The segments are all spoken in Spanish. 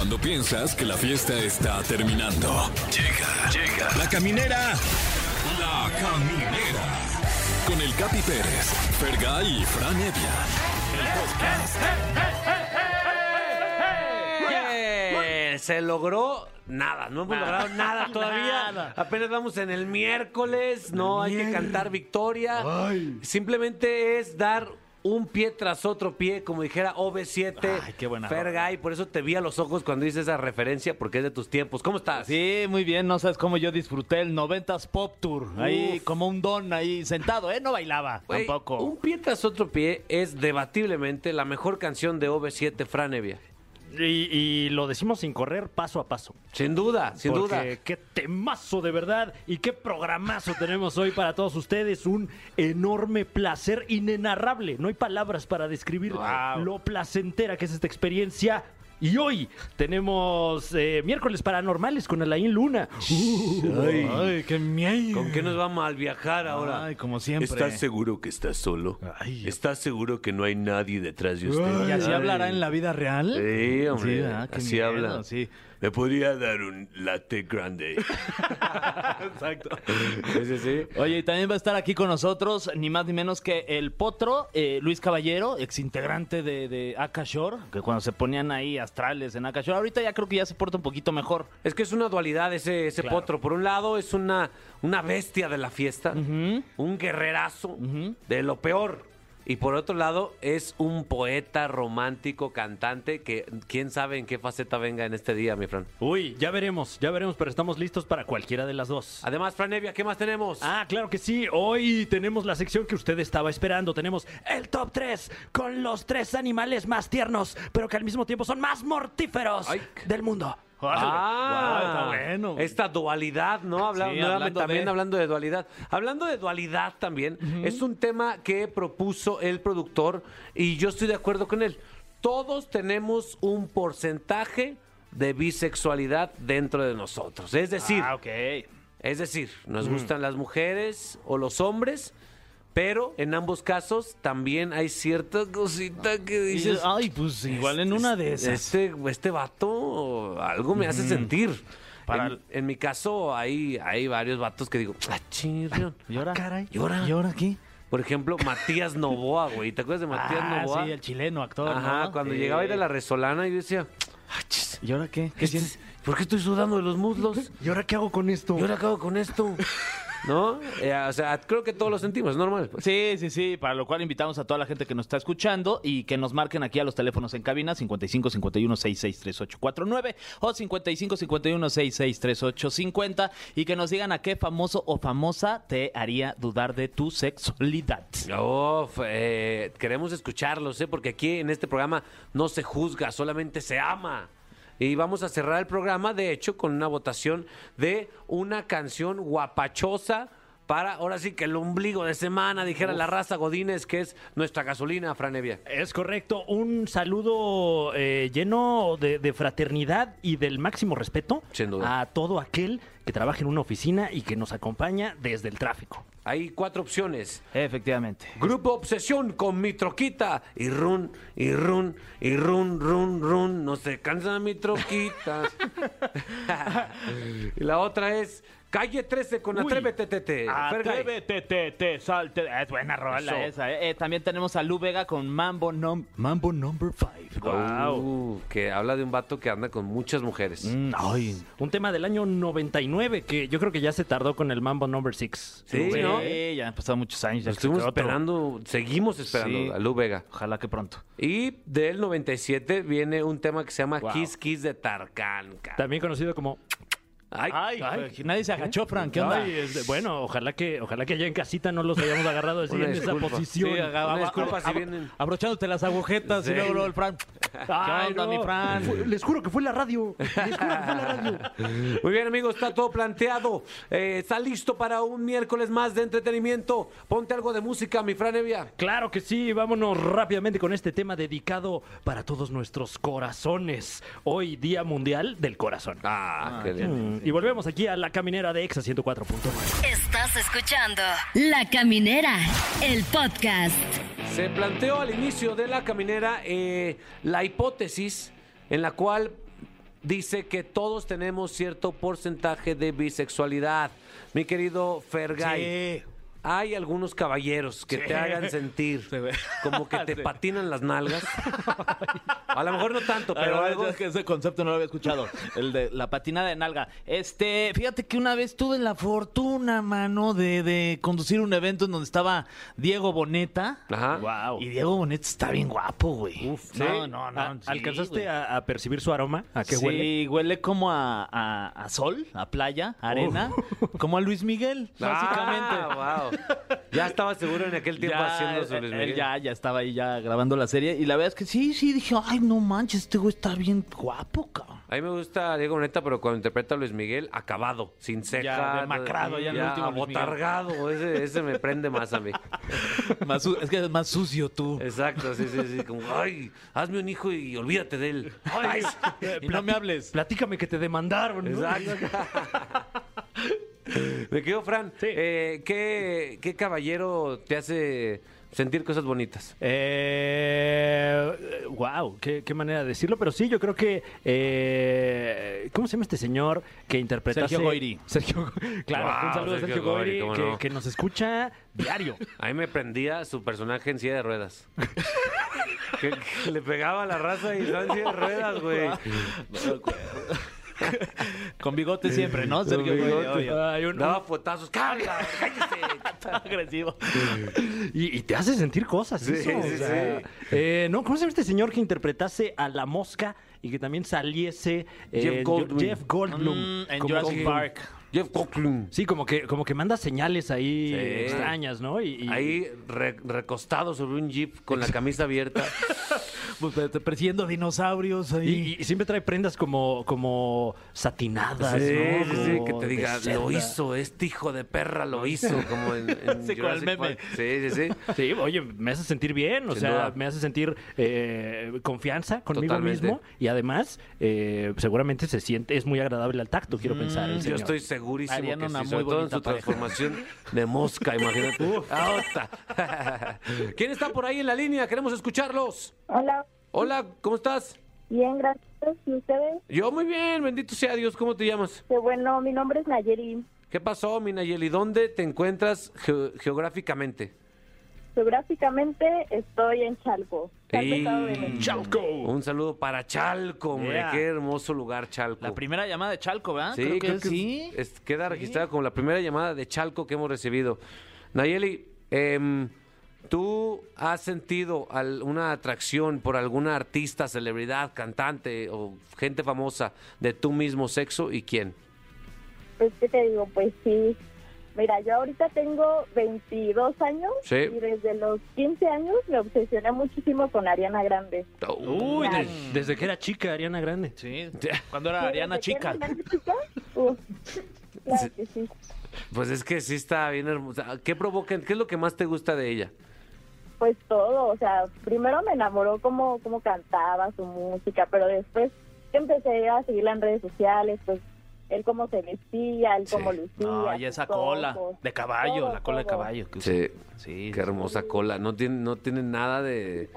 Cuando piensas que la fiesta está terminando. Llega, llega. La caminera. La caminera. Con el Capi Pérez, Fergay y Fran Evia. El podcast. ¡Eh! Se logró nada, no hemos logrado nada todavía. Nada. Apenas vamos en el miércoles, no hay que cantar victoria. Simplemente es dar un pie tras otro pie, como dijera OV7. Ay, qué buena Fergay, por eso te vi a los ojos cuando hice esa referencia, porque es de tus tiempos. ¿Cómo estás? Sí, muy bien. No sabes cómo yo disfruté el 90s Pop Tour. Ahí como un don ahí sentado, ¿eh? No bailaba tampoco. Un pie tras otro pie es debatiblemente la mejor canción de OV7, Fran Evia. Y, y lo decimos sin correr, paso a paso. Sin duda, sin Porque duda. qué temazo de verdad y qué programazo tenemos hoy para todos ustedes. Un enorme placer inenarrable. No hay palabras para describir Wow. lo placentera que es esta experiencia. Y hoy tenemos eh, miércoles paranormales con Alain Luna. Ay. Ay, qué miedo. ¿Con qué nos va a mal viajar ahora? Ay, como siempre. ¿Estás seguro que estás solo? Ay. ¿Estás seguro que no hay nadie detrás de usted? ¿Y así Ay. hablará en la vida real? Sí, hombre. Sí, ¿verdad? Qué así miedo, habla. sí. ¿Me podría dar un latte grande? Exacto. Sí, sí, sí. Oye, y también va a estar aquí con nosotros, ni más ni menos que el potro, eh, Luis Caballero, exintegrante de, de Akashore, que cuando se ponían ahí astrales en Akashore, ahorita ya creo que ya se porta un poquito mejor. Es que es una dualidad ese, ese Claro. potro. Por un lado es una, una bestia de la fiesta, un guerrerazo de lo peor. Y por otro lado es un poeta romántico, cantante, que quién sabe en qué faceta venga en este día, mi Fran. Uy, ya veremos, ya veremos, pero estamos listos para cualquiera de las dos. Además, Fran Evia, ¿qué más tenemos? Ah, claro que sí. Hoy tenemos la sección que usted estaba esperando. Tenemos el top 3 con los tres animales más tiernos, pero que al mismo tiempo son más mortíferos Ay. del mundo. Ah, Guau, está bueno. Esta dualidad, ¿no? Habla- Sí, nuevamente hablando también de- hablando de dualidad. Hablando de dualidad también, es un tema que propuso el productor y yo estoy de acuerdo con él. Todos tenemos un porcentaje de bisexualidad dentro de nosotros. Es decir, ah, es decir, nos gustan las mujeres o los hombres, pero en ambos casos también hay cierta cosita que dices, Ay, pues igual en una de esas. este, este vato algo me hace sentir. Para- En, en mi caso, hay, hay varios vatos que digo, ah, chirrión. ¿Y ahora? caray. Llora. ¿Y ahora qué? Por ejemplo, Matías Novoa, güey. ¿Te acuerdas de Matías ah, Novoa? sí, el chileno actor, Ajá, ¿no? cuando llegaba a ir a la resolana, yo decía, ah, chis, ¿Y ahora qué? ¿Qué este- sientes? ¿por qué estoy sudando de los muslos? ¿Y ahora qué hago con esto? ¿Y ahora acabo con esto? ¿No? Eh, o sea, creo que todos lo sentimos, normal. pues. Sí, sí, sí, para lo cual invitamos a toda la gente que nos está escuchando y que nos marquen aquí a los teléfonos en cabina 55 51 66 3849 o 55 51 66 3850 y que nos digan a qué famoso o famosa te haría dudar de tu sexualidad. Uf, eh, queremos escucharlos, ¿eh? porque aquí en este programa no se juzga, solamente se ama. Y vamos a cerrar el programa, de hecho, con una votación de una canción guapachosa para, ahora sí que el ombligo de semana, dijera la raza Godínez, que es nuestra gasolina, Franevia. Es correcto, un saludo eh, lleno de, de fraternidad y del máximo respeto Sin duda. a todo aquel que trabaja en una oficina y que nos acompaña desde el tráfico. Hay cuatro opciones. Efectivamente. Grupo Obsesión con mi troquita. Y run, y run, y run, run, run. No se cansan mi troquitas. y la otra es Calle 13 con Uy. Atrévete, Tete. Atrévete, te, te, salte. Es buena rola Eso. esa. eh. Eh, también tenemos a Lu Vega con Mambo, Num- Mambo Number 5. Uh, que habla de un vato que anda con muchas mujeres. Mm, ay. Un tema del año 99 que yo creo que ya se tardó con el Mambo Number 6. Sí, Sí, ¿no? ya han pasado muchos años. estuvimos esperando, seguimos esperando Sí. a Lu Vega. Ojalá que pronto. Y del 97 viene un tema que se llama Wow. Kiss Kiss de Tarkan. También conocido como... Ay, Ay, ay. nadie se agachó, Frank. ¿Qué onda? Ay, es de- bueno, ojalá que, ojalá que allá en casita no los hayamos agarrado así Una en esa posición. Sí, disculpa si vienen. Abrochándote las agujetas Sí. y luego, luego el Frank. Ay, ¿Qué onda, no. mi Fran? Fue- les juro que fue la radio. Les juro que fue la radio. Muy bien, amigos, está todo planteado. Eh, está listo para un miércoles más de entretenimiento. Ponte algo de música, mi Fran Evia. Claro que sí, vámonos rápidamente con este tema dedicado para todos nuestros corazones. Hoy, Día Mundial del Corazón. Ah, qué bien. Y volvemos aquí a la caminera de Exa 104.9. Estás escuchando La Caminera, el podcast. Se planteó al inicio de la caminera eh, la hipótesis en la cual dice que todos tenemos cierto porcentaje de bisexualidad. Mi querido Fergay, hay algunos caballeros que te hagan sentir como que te Sí. patinan las nalgas. A lo mejor no tanto, Pero algo... es que ese concepto no lo había escuchado. El de la patina de nalga. Este, fíjate que una vez tuve la fortuna, mano, de, de conducir un evento en donde estaba Diego Boneta. Ajá. Wow. Y Diego Boneta está bien guapo, güey. Uf, no, no, no. ¿A- sí, ¿Alcanzaste a, a percibir su aroma? ¿A qué sí, huele? huele como a, a- a sol, a playa, arena, como a Luis Miguel, básicamente. Ah, wow. Ya estaba seguro en aquel tiempo haciendo su él- Luis él Miguel. ya, ya estaba ahí ya grabando la serie. Y la verdad es que sí, sí, dije, ay, no manches, este güey está bien guapo, cabrón. A mí me gusta Diego Boneta, pero cuando interpreta a Luis Miguel, acabado, sin ceja. Ya demacrado, ya en el último Luis Miguel. abotargado. Ese, ese me prende más a mí. Más es que es más sucio tú. Exacto, sí, sí, sí. Como, ay, hazme un hijo y olvídate de él. Ay, Y no me hables. Platícame que te demandaron. ¿no? Exacto. Me quedo, Fran. Sí. eh, ¿qué, ¿Qué caballero te hace sentir cosas bonitas? Eh, wow, qué, qué manera de decirlo, pero sí, yo creo que eh, ¿cómo se llama este señor que interpreta Sergio Goyri. Sergio, claro, Wow, un saludo a Sergio Goyri, que, no. que nos escucha diario. A mí me prendía su personaje en silla de ruedas. que, que le pegaba a la raza y estaba en silla de ruedas, güey. Con bigote siempre, ¿no? Sergio un- Daba fuetazos. ¡Cállate! agresivo. y, y te hace sentir cosas. Sí, eso, o sí, sea, sí. eh, no, ¿cómo se llama este señor que interpretase a la mosca y que también saliese eh, Jeff Goldblum. Jeff Goldblum Mm, en Jurassic Park. Jeff Coughlin. Sí, como que, como que manda señales ahí Sí. extrañas, ¿no? Y, y- Ahí re- recostado sobre un jeep con la camisa abierta. Pues, te persiguiendo dinosaurios Y, ahí. y siempre trae prendas como, como satinadas, Sí, ¿no? sí, sí, que te diga, lo hizo, este hijo de perra lo hizo, como en, en Sí, con el meme. Sí, sí, sí. Sí, oye, me hace sentir bien, o Sin sea, duda. me hace sentir eh, confianza conmigo Totalmente. mismo y además eh, seguramente se siente, es muy agradable al tacto, quiero pensar. el Yo señor. estoy segurísimo Harían que una sí, muy sobre todo en su pareja. transformación de mosca, imagínate. Ah, osta. ¿Quién está por ahí en la línea? Queremos escucharlos. Hola, Hola, ¿cómo estás? bien, gracias. ¿Y ustedes? Yo muy bien, bendito sea Dios. ¿Cómo te llamas? Qué bueno, mi nombre es Nayeli. ¿Qué pasó, mi Nayeli? ¿Dónde te encuentras ge- geográficamente? Geográficamente estoy en Chalco. Chalco, Y- Estado de México. Un saludo para Chalco, hombre. Yeah. Qué hermoso lugar, Chalco. La primera llamada de Chalco, ¿verdad? Sí, creo que, creo que sí. es- queda registrada como la primera llamada de Chalco que hemos recibido. Nayeli, em, ¿tú has sentido al- una atracción por alguna artista, celebridad, cantante o gente famosa de tu mismo sexo y quién? Pues, ¿qué te digo? Pues sí. Mira, yo ahorita tengo 22 años Sí. y desde los 15 años me obsesioné muchísimo con Ariana Grande. Uy, de- desde que era chica, Ariana Grande. Sí. Cuando era Ariana ¿Desde que chica. era Ariana chica? Claro que sí. Pues es que sí está bien hermosa. ¿Qué provoca? ¿Qué es lo que más te gusta de ella? Pues todo, o sea, primero me enamoró como, como cantaba su música, pero después que empecé a seguirla en redes sociales, pues él cómo se vestía, él cómo lucía. No, y esa cola ojos, de caballo, todo, la cola de caballo. que Sí. Sí. Qué hermosa cola. No tiene, no tiene nada de...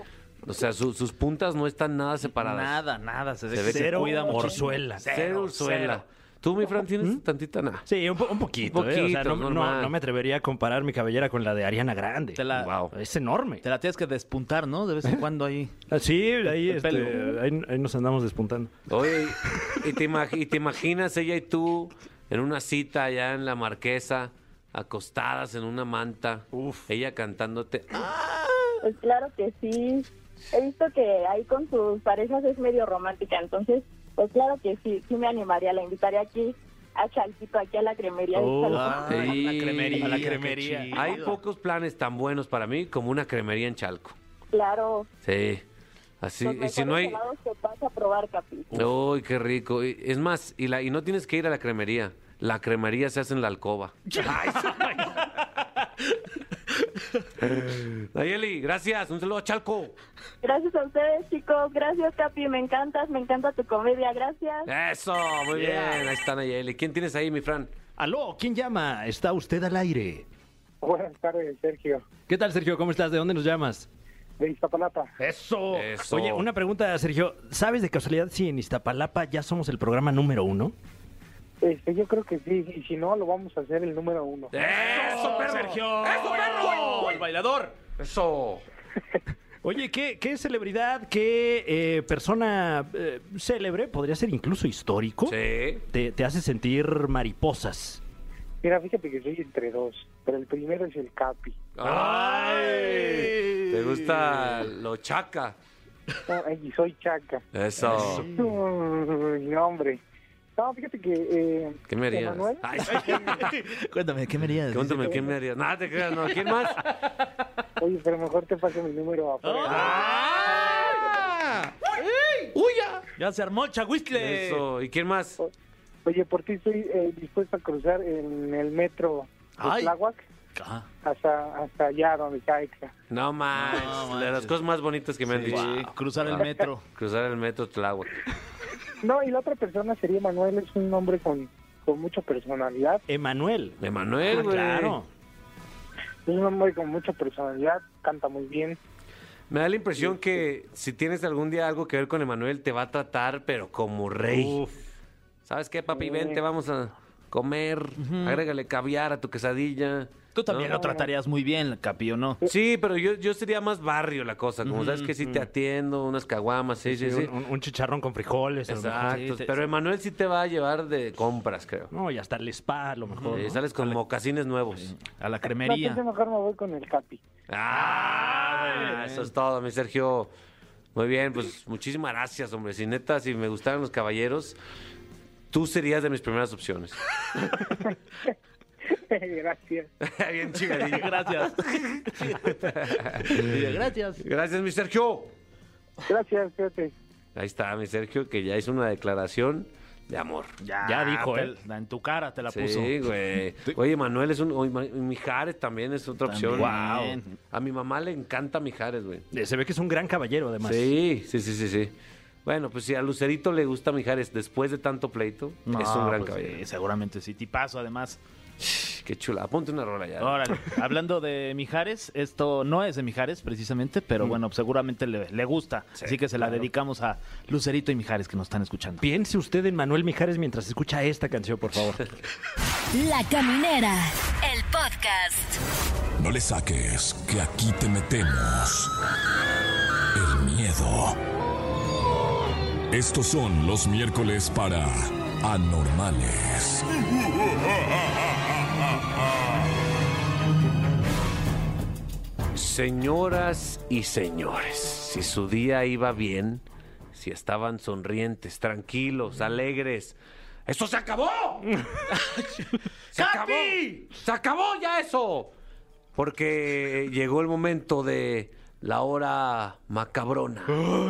O sea, su- sus puntas no están nada separadas. Nada, nada. Se, ve Se que ve se que- Cero cuida mucho. orzuela. Cero Ursuela. ¿Tú, mi Fran, tienes tantita nada? Sí, un, po- un poquito, Un ¿eh? O sea, poquito, no, no- me atrevería a comparar mi cabellera con la de Ariana Grande. Te la, Wow. Es enorme. te la tienes que despuntar, ¿no? De vez en cuando ahí. Ah, Sí, ahí, este, ahí, ahí nos andamos despuntando. Oye, ¿y te, imag- y te imaginas ella y tú en una cita allá en la marquesa, acostadas en una manta, ella cantándote? Pues claro que sí. He visto que ahí con sus parejas es medio romántica, entonces, pues claro que sí, sí me animaría, la invitaría aquí a Chalquito, aquí a la cremería de Oh, Chalco. Ah, Sí. la cremería. A la cremería. Hay pocos planes tan buenos para mí como una cremería en Chalco. Claro, Sí. Así, los y si no hay... que vas a probar, Capi. Uy, qué rico. Y- Es más, y, la, y no tienes que ir a la cremería. La cremería se hace en la alcoba. Nayeli, gracias. Un saludo a Chalco. Gracias a ustedes, chicos. Gracias, Capi. Me encantas, me encanta tu comedia. Gracias. Eso, muy bien. Ahí está Nayeli. ¿Quién tienes ahí, mi Fran? Aló, ¿quién llama? Está usted al aire. Buenas tardes, Sergio. ¿Qué tal, Sergio? ¿Cómo estás? ¿De dónde nos llamas? de Iztapalapa. Eso. Eso. Oye, una pregunta, Sergio. ¿Sabes de casualidad si en Iztapalapa ya somos el programa número uno? Este, yo creo que sí, y si no, lo vamos a hacer el número uno. ¡Eso, perro! Sergio! ¡Eso, perro! ¡El bailador! ¡Eso! Oye, ¿qué, qué celebridad, qué eh, persona eh, célebre, podría ser incluso histórico, Sí. te, te hace sentir mariposas? Mira, fíjate que soy entre dos, pero el primero es el Capi. ¡Ay! ¿Te gusta lo chaca? No, y soy Chaca. Eso. No, hombre. No, fíjate que... Eh, ¿Qué me harías? Ay. Cuéntame, ¿qué me harías? Cuéntame, ¿qué me harías? Nada, te creas, no. ¿Quién más? Oye, pero mejor te paso mi número afuera. ¡Ah! ¡Uya! Ya se armó el chagüistle. Eso. ¿Y quién más? Oye, por ti estoy eh, dispuesto a cruzar en el metro de Ay. Tláhuac Ajá. hasta, hasta allá donde está Exa. No manches. No de las cosas más bonitas que me han Sí, dicho. cruzar el metro. Cruzar el metro Tláhuac. No, y la otra persona sería Manuel, es un hombre con, con mucha personalidad. Emanuel. Emanuel, Ah, claro. Es un hombre con mucha personalidad, canta muy bien. Me da la impresión que si tienes algún día algo que ver con Emanuel, te va a tratar, pero como rey. ¿Sabes qué, papi? Vente, vamos a comer. Agrégale caviar a tu quesadilla. Tú también ¿No? lo tratarías muy bien, Capi, ¿o no? Sí, pero yo, yo sería más barrio la cosa. Como sabes que sí te atiendo, unas caguamas, sí, sí, sí. Un, un- un chicharrón con frijoles. a lo mejor. Exacto. sí, te- pero Emanuel sí te va a llevar de compras, creo. No, y hasta el spa, a lo mejor. Sí, ¿no? sales con mocasines nuevos. A la No, cremería. entonces mejor me voy con el Capi. Ah, eso es todo, mi Sergio. Muy bien, pues muchísimas gracias, hombre. Si neta, si me gustaran los caballeros, tú serías de mis primeras opciones. Gracias. bien chingadillo. Gracias. Gracias. Gracias, mi Sergio. Gracias, fíjate. Ahí está, mi Sergio, que ya hizo una declaración de amor. Ya dijo, ¿eh? la- En tu cara te la Sí, puso. güey. Oye, Manuel es un. Mijares también es otra opción. También. A mi mamá le encanta Mijares, güey. Eh, Se ve que es un gran caballero, además. Sí, sí, sí, sí, sí. Bueno, pues si a Lucerito le gusta Mijares después de tanto pleito, No, es un gran pues caballero. sí, seguramente sí. Tipazo, además. Qué chula. Ponte una rola ya. Órale, hablando de Mijares, esto no es de Mijares precisamente, pero bueno, seguramente le, le gusta. Así que se la dedicamos a Lucerito y Mijares que nos están escuchando. Piense usted en Manuel Mijares mientras escucha esta canción, por favor. La Caminera, el podcast. No le saques, que aquí te metemos el miedo. Estos son los miércoles para anormales. Señoras y señores, si su día iba bien, si estaban sonrientes, tranquilos, alegres, ¡eso se acabó! ¡Se acabó! ¡Se acabó ya eso! Porque llegó el momento de la hora macabrona.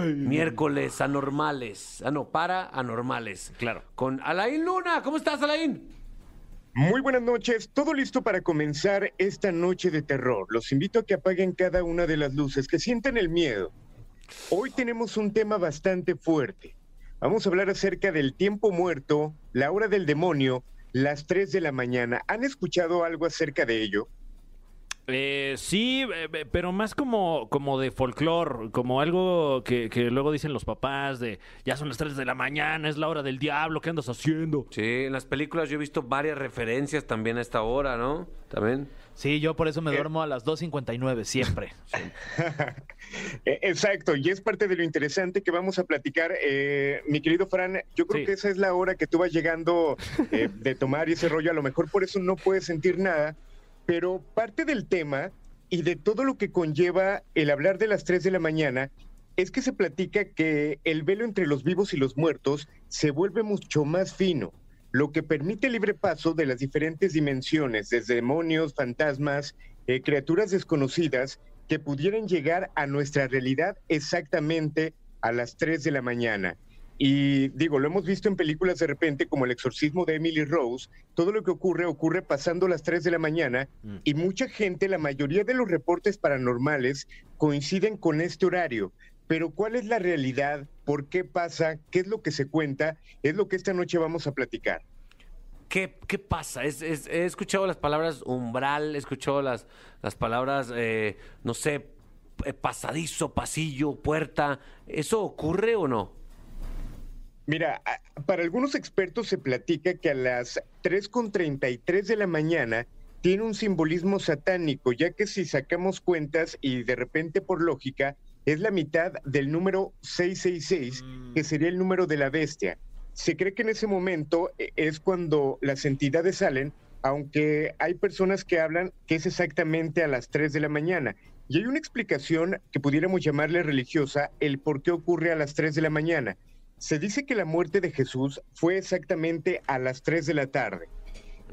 Miércoles anormales. Ah, no, para anormales. Claro. Con Alain Luna. ¿Cómo estás, Alain? Muy buenas noches, todo listo para comenzar esta noche de terror. Los invito a que apaguen cada una de las luces, que sientan el miedo. Hoy tenemos un tema bastante fuerte. Vamos a hablar acerca del tiempo muerto, la hora del demonio, las 3 de la mañana. ¿Han escuchado algo acerca de ello? Eh, sí, eh, eh, pero más como, como de folclore, como algo que, que luego dicen los papás de ya son las 3 de la mañana, es la hora del diablo, ¿qué andas haciendo? Sí, en las películas yo he visto varias referencias también a esta hora, ¿no? También. Sí, yo por eso me duermo a las 2.59 siempre. Eh, Exacto, y es parte de lo interesante que vamos a platicar. Eh, mi querido Fran, yo creo Sí. que esa es la hora que tú vas llegando eh, de tomar ese rollo. A lo mejor por eso no puedes sentir nada, pero parte del tema y de todo lo que conlleva el hablar de las 3 de la mañana es que se platica que el velo entre los vivos y los muertos se vuelve mucho más fino, lo que permite libre paso de las diferentes dimensiones, desde demonios, fantasmas, eh, criaturas desconocidas que pudieran llegar a nuestra realidad exactamente a las 3 de la mañana. Y digo, lo hemos visto en películas de repente como El exorcismo de Emily Rose, todo lo que ocurre ocurre pasando las 3 de la mañana y mucha gente, la mayoría de los reportes paranormales coinciden con este horario. Pero ¿cuál es la realidad? ¿Por qué pasa? ¿Qué es lo que se cuenta? Es lo que esta noche vamos a platicar. ¿Qué, qué pasa? Es- es- he escuchado las palabras umbral, he escuchado las, las palabras, eh, no sé, eh, pasadizo, pasillo, puerta. ¿Eso ocurre o no? Mira, para algunos expertos se platica que a las 3.33 de la mañana tiene un simbolismo satánico, ya que si sacamos cuentas y de repente por lógica, es la mitad del número 666, que sería el número de la bestia. Se cree que en ese momento eh, es cuando las entidades salen, aunque hay personas que hablan que es exactamente a las 3 de la mañana. Y hay una explicación que pudiéramos llamarle religiosa, el por qué ocurre a las 3 de la mañana. Se dice que la muerte de Jesús fue exactamente a las 3 de la tarde.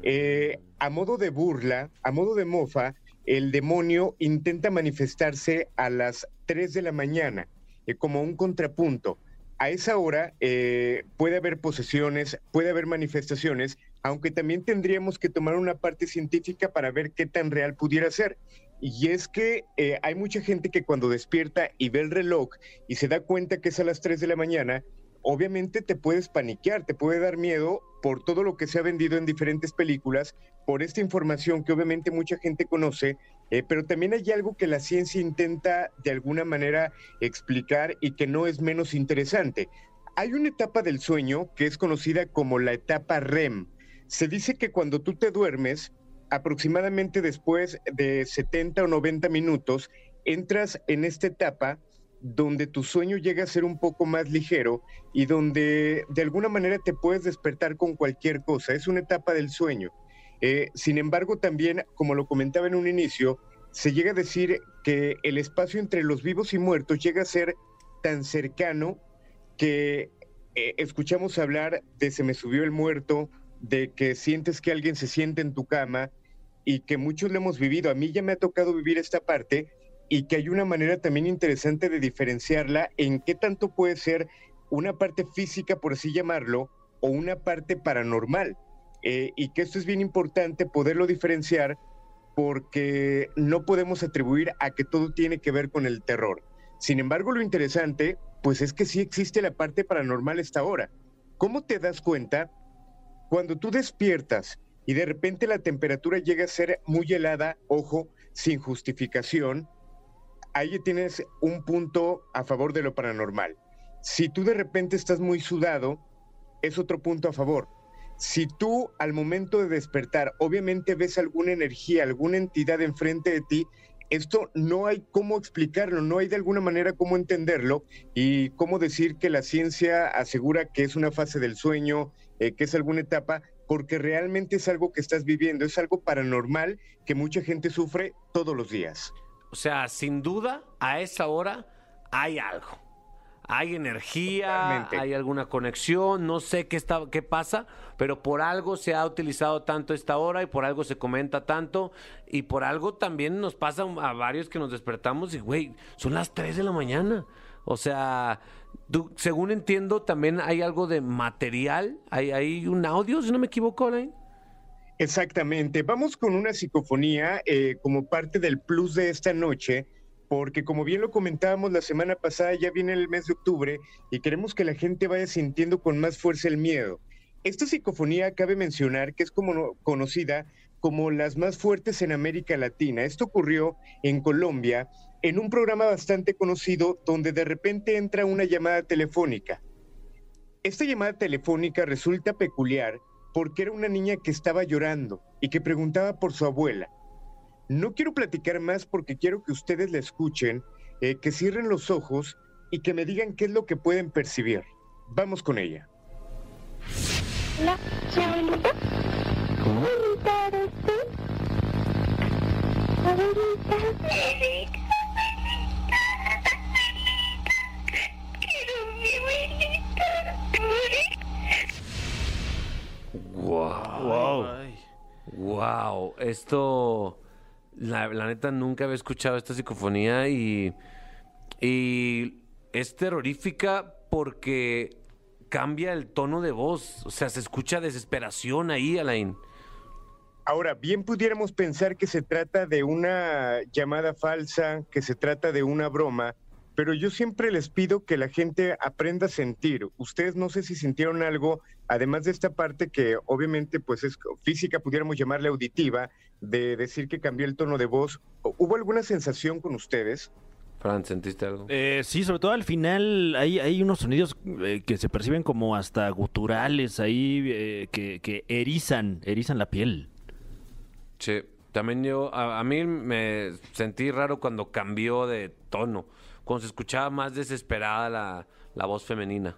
Eh, a modo de burla, a modo de mofa, el demonio intenta manifestarse a las 3 de la mañana, eh, como un contrapunto. A esa hora eh, puede haber posesiones, puede haber manifestaciones, aunque también tendríamos que tomar una parte científica para ver qué tan real pudiera ser. Y es que hay mucha gente que cuando despierta y ve el reloj y se da cuenta que es a las 3 de la mañana, obviamente te puedes paniquear, te puede dar miedo por todo lo que se ha vendido en diferentes películas, por esta información que obviamente mucha gente conoce, eh, pero también hay algo que la ciencia intenta de alguna manera explicar y que no es menos interesante. Hay una etapa del sueño que es conocida como la etapa REM. Se dice que cuando tú te duermes, aproximadamente después de 70 o 90 minutos, entras en esta etapa donde tu sueño llega a ser un poco más ligero y donde de alguna manera te puedes despertar con cualquier cosa. Es una etapa del sueño. Eh, sin embargo, también, como lo comentaba en un inicio, se llega a decir que el espacio entre los vivos y muertos llega a ser tan cercano que eh, escuchamos hablar de se me subió el muerto, de que sientes que alguien se siente en tu cama y que muchos lo hemos vivido. A mí ya me ha tocado vivir esta parte y que hay una manera también interesante de diferenciarla en qué tanto puede ser una parte física, por así llamarlo, o una parte paranormal. Eh, y que esto es bien importante poderlo diferenciar porque no podemos atribuir a que todo tiene que ver con el terror. Sin embargo, lo interesante, pues es que sí existe la parte paranormal a esta hora. ¿Cómo te das cuenta? Cuando tú despiertas y de repente la temperatura llega a ser muy helada, ojo, sin justificación, ahí tienes un punto a favor de lo paranormal. Si tú de repente estás muy sudado, es otro punto a favor. Si tú al momento de despertar, obviamente ves alguna energía, alguna entidad enfrente de ti, esto no hay cómo explicarlo, no hay de alguna manera cómo entenderlo y cómo decir que la ciencia asegura que es una fase del sueño, eh, que es alguna etapa, porque realmente es algo que estás viviendo, es algo paranormal que mucha gente sufre todos los días. O sea, sin duda, a esa hora hay algo. Hay energía, Totalmente. hay alguna conexión, no sé qué, está, qué pasa, pero por algo se ha utilizado tanto esta hora y por algo se comenta tanto y por algo también nos pasa a varios que nos despertamos y, güey, son las 3 de la mañana. O sea, tú- según entiendo, también hay algo de material, hay, hay un audio, si no me equivoco, Alain. Exactamente. Vamos con una psicofonía eh, como parte del plus de esta noche, porque como bien lo comentábamos la semana pasada, ya viene el mes de octubre y queremos que la gente vaya sintiendo con más fuerza el miedo. Esta psicofonía cabe mencionar que es como no- conocida como las más fuertes en América Latina. Esto ocurrió en Colombia en un programa bastante conocido donde de repente entra una llamada telefónica. Esta llamada telefónica resulta peculiar porque era una niña que estaba llorando y que preguntaba por su abuela. No quiero platicar más porque quiero que ustedes la escuchen, eh, que cierren los ojos y que me digan qué es lo que pueden percibir. Vamos con ella. Hola, ¿su abuelita? Abuelita, ¿eres tú? Abuelita. Quiero mi abuelita. Wow. Wow. Esto, la, la neta, nunca había escuchado esta psicofonía y, y es terrorífica porque cambia el tono de voz. O sea, se escucha desesperación ahí, Alain. Ahora, bien pudiéramos pensar que se trata de una llamada falsa, que se trata de una broma, pero yo siempre les pido que la gente aprenda a sentir. Ustedes no sé si sintieron algo, además de esta parte que obviamente pues es física, pudiéramos llamarle auditiva, de decir que cambió el tono de voz. ¿Hubo alguna sensación con ustedes? Fran, ¿sentiste algo? Eh, sí, sobre todo al final hay, hay unos sonidos eh, que se perciben como hasta guturales ahí eh, que, que erizan, erizan la piel. Sí, también yo, a, a mí me sentí raro cuando cambió de tono, cuando se escuchaba más desesperada la, la voz femenina.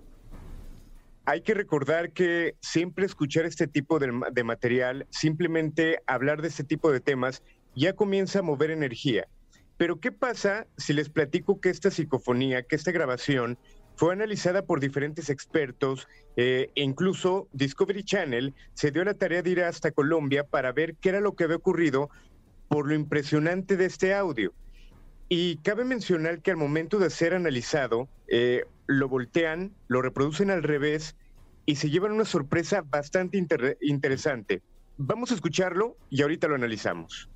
Hay que recordar que siempre escuchar este tipo de, ma- de material, simplemente hablar de este tipo de temas, ya comienza a mover energía. Pero ¿qué pasa si les platico que esta psicofonía, que esta grabación fue analizada por diferentes expertos eh, e incluso Discovery Channel se dio la tarea de ir hasta Colombia para ver qué era lo que había ocurrido por lo impresionante de este audio? Y cabe mencionar que al momento de ser analizado, eh, lo voltean, lo reproducen al revés y se llevan una sorpresa bastante inter- interesante. Vamos a escucharlo y ahorita lo analizamos.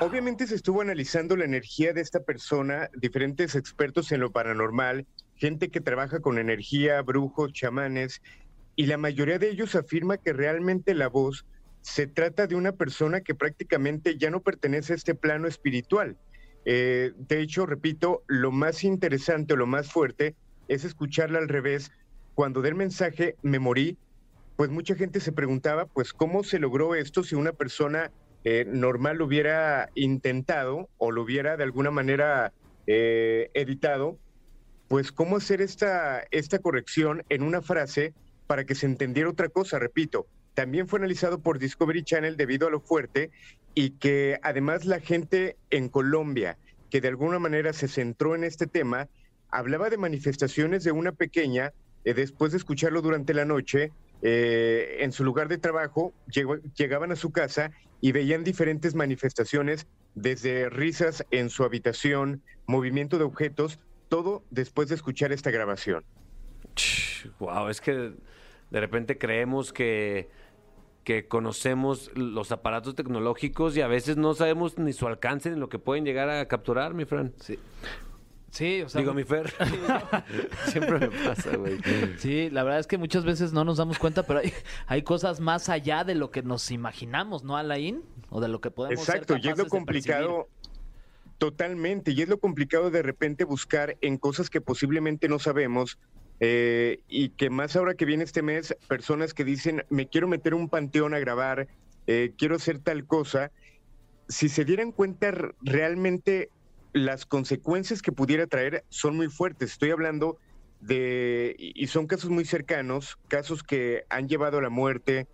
Obviamente se estuvo analizando la energía de esta persona, diferentes expertos en lo paranormal, gente que trabaja con energía, brujos, chamanes, y la mayoría de ellos afirma que realmente la voz se trata de una persona que prácticamente ya no pertenece a este plano espiritual. Eh, de hecho, repito, lo más interesante o lo más fuerte es escucharla al revés. Cuando del mensaje me morí, pues mucha gente se preguntaba, pues, ¿cómo se logró esto si una persona eh, normal lo hubiera intentado o lo hubiera de alguna manera eh, editado? Pues, ¿cómo hacer esta, esta corrección en una frase para que se entendiera otra cosa? Repito, también fue analizado por Discovery Channel debido a lo fuerte y que además la gente en Colombia, que de alguna manera se centró en este tema, hablaba de manifestaciones de una pequeña, eh, después de escucharlo durante la noche, eh, en su lugar de trabajo, llegaban a su casa y veían diferentes manifestaciones, desde risas en su habitación, movimiento de objetos, todo después de escuchar esta grabación. Wow, es que de repente creemos que, que conocemos los aparatos tecnológicos y a veces no sabemos ni su alcance ni lo que pueden llegar a capturar, mi Fran. Sí. Sí, o sea, Digo, mi Fer. Siempre me pasa, güey. Sí, la verdad es que muchas veces no nos damos cuenta, pero hay, hay cosas más allá de lo que nos imaginamos, ¿no, Alain? O de lo que podemos Exacto, ser y es lo complicado, totalmente, y es lo complicado de repente buscar en cosas que posiblemente no sabemos, eh, y que más ahora que viene este mes, personas que dicen, me quiero meter un panteón a grabar, eh, quiero hacer tal cosa, si se dieran cuenta realmente las consecuencias que pudiera traer son muy fuertes. Estoy hablando de, y son casos muy cercanos, casos que han llevado a la muerte,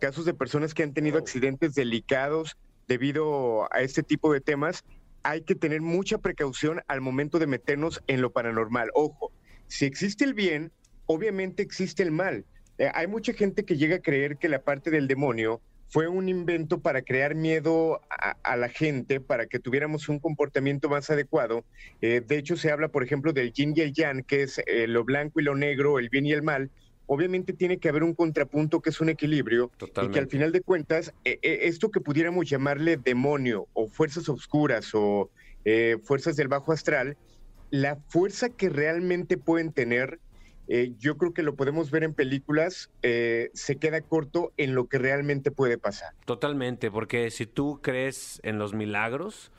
casos de personas que han tenido accidentes delicados debido a este tipo de temas. Hay que tener mucha precaución al momento de meternos en lo paranormal. Ojo, si existe el bien, obviamente existe el mal. Eh, hay mucha gente que llega a creer que la parte del demonio fue un invento para crear miedo a, a la gente, para que tuviéramos un comportamiento más adecuado. Eh, de hecho, se habla, por ejemplo, del yin y el yang, que es eh, lo blanco y lo negro, el bien y el mal. Obviamente tiene que haber un contrapunto que es un equilibrio y que al Totalmente. final de cuentas, esto que pudiéramos llamarle demonio o fuerzas oscuras o fuerzas del bajo astral, la fuerza que realmente pueden tener, eh, yo creo que lo podemos ver en películas, eh, se queda corto en lo que realmente puede pasar. Totalmente, porque si tú crees en los milagros,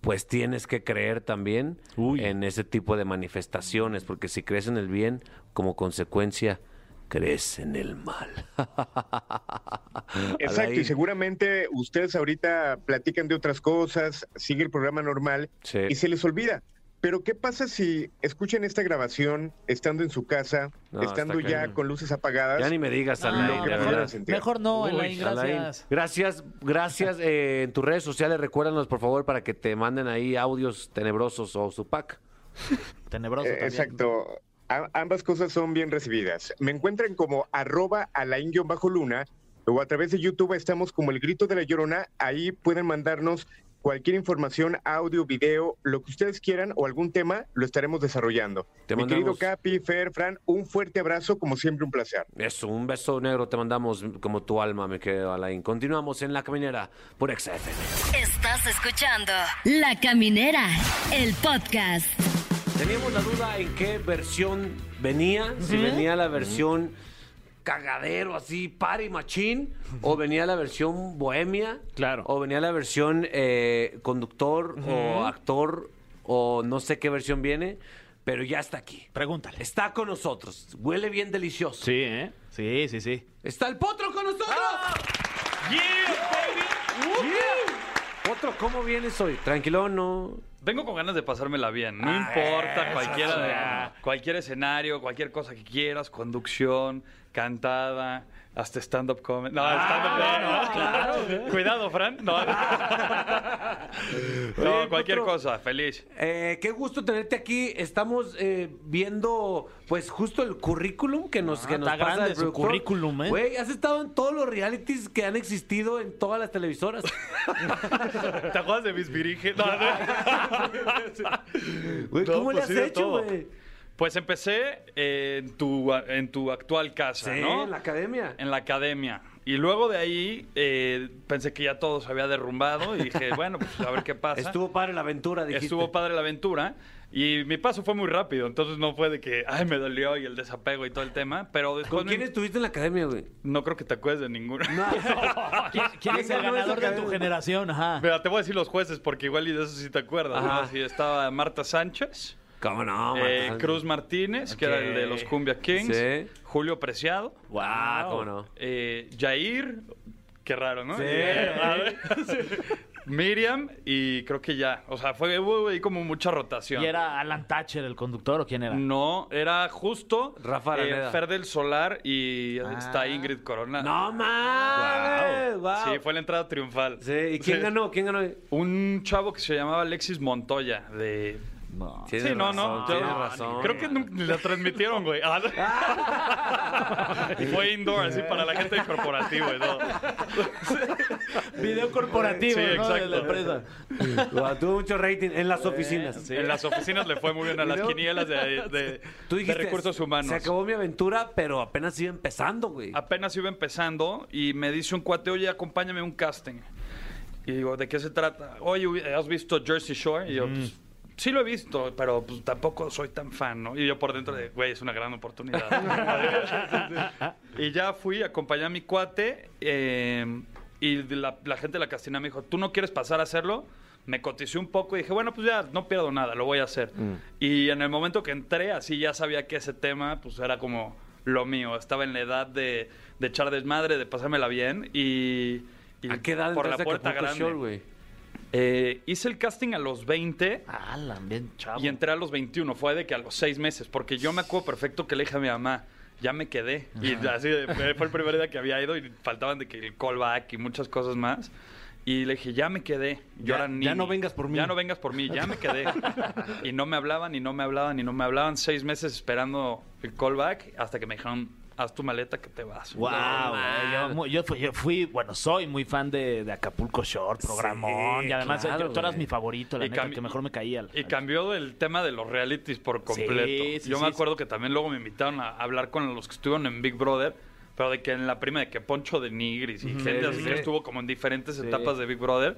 pues tienes que creer también Uy. en ese tipo de manifestaciones, porque si crees en el bien, como consecuencia, crees en el mal. Exacto, y seguramente ustedes ahorita platican de otras cosas, sigue el programa normal Sí. y se les olvida. Pero ¿qué pasa si escuchan esta grabación estando en su casa, No, estando ya cañón. con luces apagadas? Ya ni me digas, No, Alain, de verdad. sentir? Mejor no, Uy, Alain, Alain, gracias. Gracias, gracias. eh, en tus redes sociales, recuérdanos, por favor, para que te manden ahí audios tenebrosos o su pack. Tenebroso Eh, también. exacto. A- ambas cosas son bien recibidas. Me encuentran como arroba alain-luna o a través de YouTube estamos como el grito de la llorona. Ahí pueden mandarnos cualquier información, audio, video, lo que ustedes quieran o algún tema, lo estaremos desarrollando. Te Mi querido Capi, Fer, Fran, un fuerte abrazo, como siempre un placer. Eso, un beso negro te mandamos como tu alma, me quedo, Alain. Continuamos en La Caminera por XFM. Estás escuchando La Caminera, el podcast. Teníamos la duda en qué versión venía, si venía la versión cagadero así, party machín, o venía la versión bohemia, Claro. o venía la versión eh, conductor o actor, o no sé qué versión viene, pero ya está aquí. Pregúntale. Está con nosotros, huele bien delicioso. Sí, ¿eh? Sí, sí, sí. ¡Está el potro con nosotros! Potro, ¿cómo vienes hoy? Tranquilo, no. Vengo con ganas de pasármela bien. No importa cualquiera de- cualquier escenario, cualquier cosa que quieras, conducción, cantada, hasta stand-up comedy. No, stand-up no, claro. Cuidado, Fran. No, No, cualquier cosa, feliz. Eh, qué gusto tenerte aquí. Estamos eh, viendo, pues, justo el currículum que nos, Ah, que nos está pasa grande el currículum, ¿eh? Güey, has estado en todos los realities que han existido en todas las televisoras. ¿Te acuerdas de mis viriges? No, Güey, No, ¿cómo pues le has sí, de hecho, güey? Pues empecé en tu, en tu actual casa, Sí, ¿no? en la academia. en la academia. Y luego de ahí eh, pensé que ya todo se había derrumbado y dije, bueno, pues a ver qué pasa. Estuvo padre la aventura, dijiste. Estuvo padre la aventura y mi paso fue muy rápido, entonces no fue de que, ay, me dolió y el desapego y todo el tema, pero después ¿Con quién me- estuviste en la academia, güey? no creo que te acuerdes de ninguno. ¿Quién, quién es el ganador de tu generación? Ajá. Mira, te voy a decir los jueces porque igual y de eso sí te acuerdas. ¿no? Sí, estaba Marta Sánchez, ¿Cómo no? eh? Cruz Martínez, que era el de los Cumbia Kings, Sí. Julio Preciado, Ah, ¿cómo no? eh, Jair, qué raro, ¿no? Sí. Eh, a ver, Miriam y creo que ya. O sea, fue hubo ahí como mucha rotación. ¿Y era Alan Thatcher el conductor o quién era? No, era justo Rafa Araneda. Fer del Solar y Ah. está Ingrid Corona. ¡No mames! Wow. Sí, fue la entrada triunfal. Sí, ¿y quién Sí. ganó? ¿Quién ganó? Un chavo que se llamaba Alexis Montoya de... No. Sí, no, razón, no. tienes yo- razón. Creo que la transmitieron, güey. Ah, no. fue indoor, así, para la gente del corporativo y todo. Video corporativo, Sí, ¿no? De la exacto. empresa. Wow, tuvo mucho rating en las oficinas. En las oficinas le fue muy bien a las quinielas de, de- Tú de dijiste, recursos humanos. Se acabó mi aventura, pero apenas iba empezando, güey. apenas iba empezando y me dice un cuate, oye, acompáñame a un casting. Y digo, ¿de qué se trata? Oye, ¿has visto Jersey Shore? Y yo, pues, sí lo he visto, pero pues, tampoco soy tan fan, ¿no? Y yo por dentro de, güey, es una gran oportunidad. y ya fui, acompañé a mi cuate eh, y la, la gente de la castina me dijo, ¿tú no quieres pasar a hacerlo? Me coticé un poco y dije, bueno, pues ya no pierdo nada, lo voy a hacer. Y en el momento que entré, así ya sabía que ese tema, pues era como lo mío. Estaba en la edad de, de echar desmadre, de pasármela bien y... y ¿A qué edad por la puerta grande. Eh, hice el casting a los 20 Alan, bien chavo. y entré a los 21. Fue de que a los 6 meses, porque yo me acuerdo perfecto que le dije a mi mamá, ya me quedé. Y así de- fue el primer día que había ido y faltaban de que el callback y muchas cosas más. Y le dije, ya me quedé. Yo Ya- era ya niño. no vengas por mí. Ya no vengas por mí, ya me quedé. y no me hablaban, y no me hablaban, y no me hablaban. Seis meses esperando el callback hasta que me dijeron, haz tu maleta que te vas. Wow, No, yo, yo fui, yo fui, bueno, soy muy fan de, de Acapulco Shore, programón. Sí, y además claro, yo- tú eras mi favorito, la Y neta, que mejor me caía. al- Y cambió el tema de los realities por completo. Sí, sí, Yo me sí, acuerdo que también luego me invitaron a hablar con los que estuvieron en Big Brother, pero de que en la prima de que Poncho de Nigris y gente así sí, que sí. estuvo como en diferentes etapas de Big Brother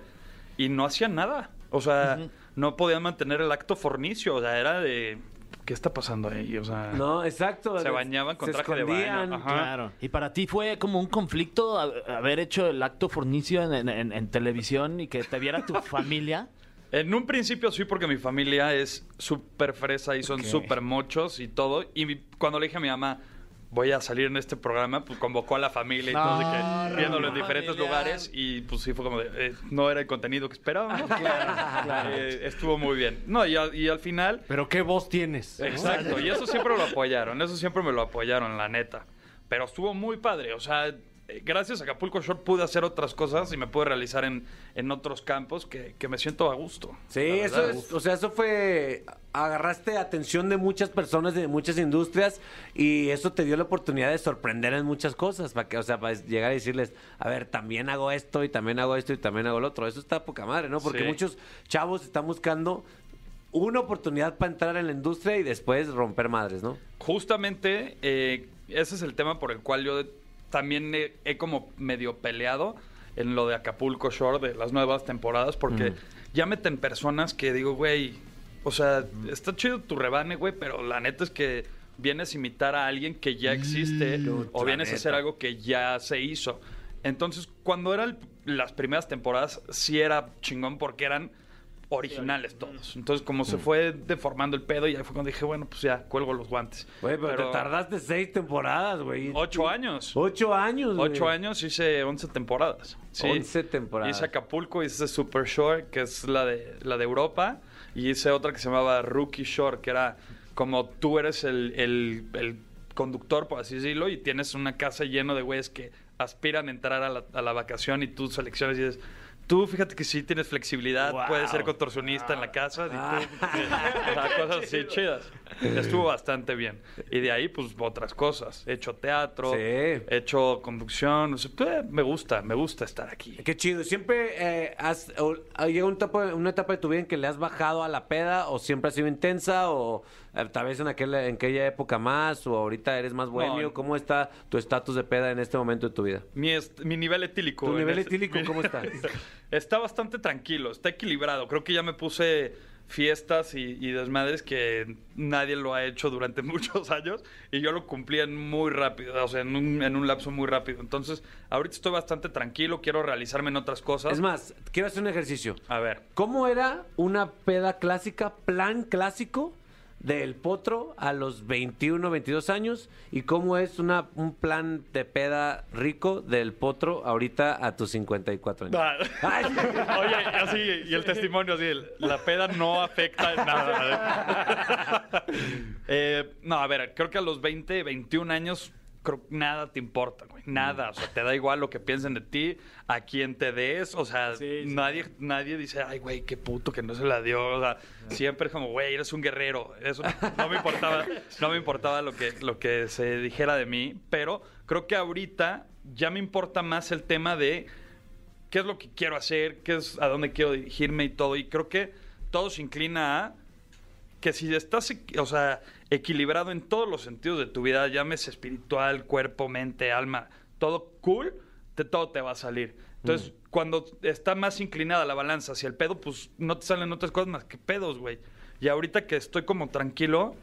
y no hacían nada. O sea, no podían mantener el acto fornicio. O sea, era de. ¿Qué está pasando ahí? O sea. No, exacto. Se bañaban con Se traje de baño. Ajá. Claro. Y para ti fue como un conflicto a- haber hecho el acto fornicio en, en- en televisión y que te viera tu familia. En un principio sí, porque mi familia es súper fresa y son Ok. súper mochos y todo. Y mi- cuando le dije a mi mamá, voy a salir en este programa, pues convocó a la familia y que, viéndolo en diferentes lugares. Y pues sí fue como de, eh, no era el contenido que esperábamos. Eh, estuvo muy bien. No, y al, y al final, Pero qué voz tienes. exacto. Y eso siempre lo apoyaron, eso siempre me lo apoyaron, la neta. Pero estuvo muy padre, o sea... eh, Gracias a Acapulco Short pude hacer otras cosas y me pude realizar en, en otros campos que, que me siento a gusto. Sí, eso es, o sea, eso fue, agarraste atención de muchas personas, de muchas industrias, y eso te dio la oportunidad de sorprender en muchas cosas, para que, o sea, para llegar a decirles, a ver, también hago esto, y también hago esto, y también hago lo otro. Eso está poca madre, ¿no? Porque Sí. muchos chavos están buscando una oportunidad para entrar en la industria y después romper madres, ¿no? Justamente eh, ese es el tema por el cual yo también he, he como medio peleado en lo de Acapulco Shore de las nuevas temporadas porque ya meten personas que digo, güey, o sea, está chido tu rebane, güey, pero la neta es que vienes a imitar a alguien que ya existe o vienes a hacer algo que ya se hizo. Entonces, cuando eran las primeras temporadas, sí era chingón porque eran originales todos. Entonces, como se fue deformando el pedo, y ahí fue cuando dije, bueno, pues ya, cuelgo los guantes. Güey, pero, te tardaste seis temporadas, güey. Ocho años. Ocho años, güey. Ocho años hice 11 temporadas. Sí. 11 temporadas. Hice Acapulco, hice Super Shore, que es la de, la de Europa, y hice otra que se llamaba Rookie Shore, que era como tú eres el, el- el conductor, por así decirlo, y tienes una casa lleno de güeyes que aspiran a entrar a la, a la vacación y tú seleccionas y dices... Tú fíjate que sí tienes flexibilidad, Wow. puedes ser contorsionista en la casa, y tú- Ah. sea, cosas así chidas. Estuvo bastante bien. Y de ahí, pues, otras cosas. He hecho teatro, Sí. he hecho conducción. o sea, eh, me gusta, me gusta estar aquí. Qué chido. ¿Siempre eh, has, o- llegado una etapa, una etapa de tu vida en que le has bajado a la peda o siempre ha sido intensa o eh, tal vez en, aquel, en aquella época más o ahorita eres más bohemio? No. ¿Cómo está tu estatus de peda en este momento de tu vida? Mi, nivel etílico. ¿Tu nivel este- etílico cómo está? Está bastante tranquilo, está equilibrado. Creo que ya me puse fiestas y, y desmadres que nadie lo ha hecho durante muchos años y yo lo cumplí en muy rápido, o sea, en un, en un lapso muy rápido. Entonces, ahorita estoy bastante tranquilo, quiero realizarme en otras cosas. Es más, quiero hacer un ejercicio. A ver, ¿Cómo era una peda clásica, plan clásico del potro a los 21, 22 años? ¿Y cómo es una, un plan de peda rico del potro ahorita a tus 54 años? Ay. Oye, así, y el testimonio así, la peda no afecta en nada. Eh, no, a ver, creo que a los 20, 21 años, creo que nada te importa, güey. Nada. O sea, te da igual lo que piensen de ti, a quién te des. O sea, nadie, nadie dice, ay, güey, qué puto que no se la dio. O sea, siempre es como, güey, eres un guerrero. Eso no me importaba, no me importaba lo que, lo que se dijera de mí. Pero creo que ahorita ya me importa más el tema de qué es lo que quiero hacer, qué es a dónde quiero dirigirme y todo. Y creo que todo se inclina a que si estás, o sea, equilibrado en todos los sentidos de tu vida, llámese espiritual, cuerpo, mente, alma, todo cool, te, todo te va a salir. Entonces, cuando está más inclinada la balanza hacia el pedo, pues no te salen otras cosas más que pedos, güey. Y ahorita que estoy como tranquilo,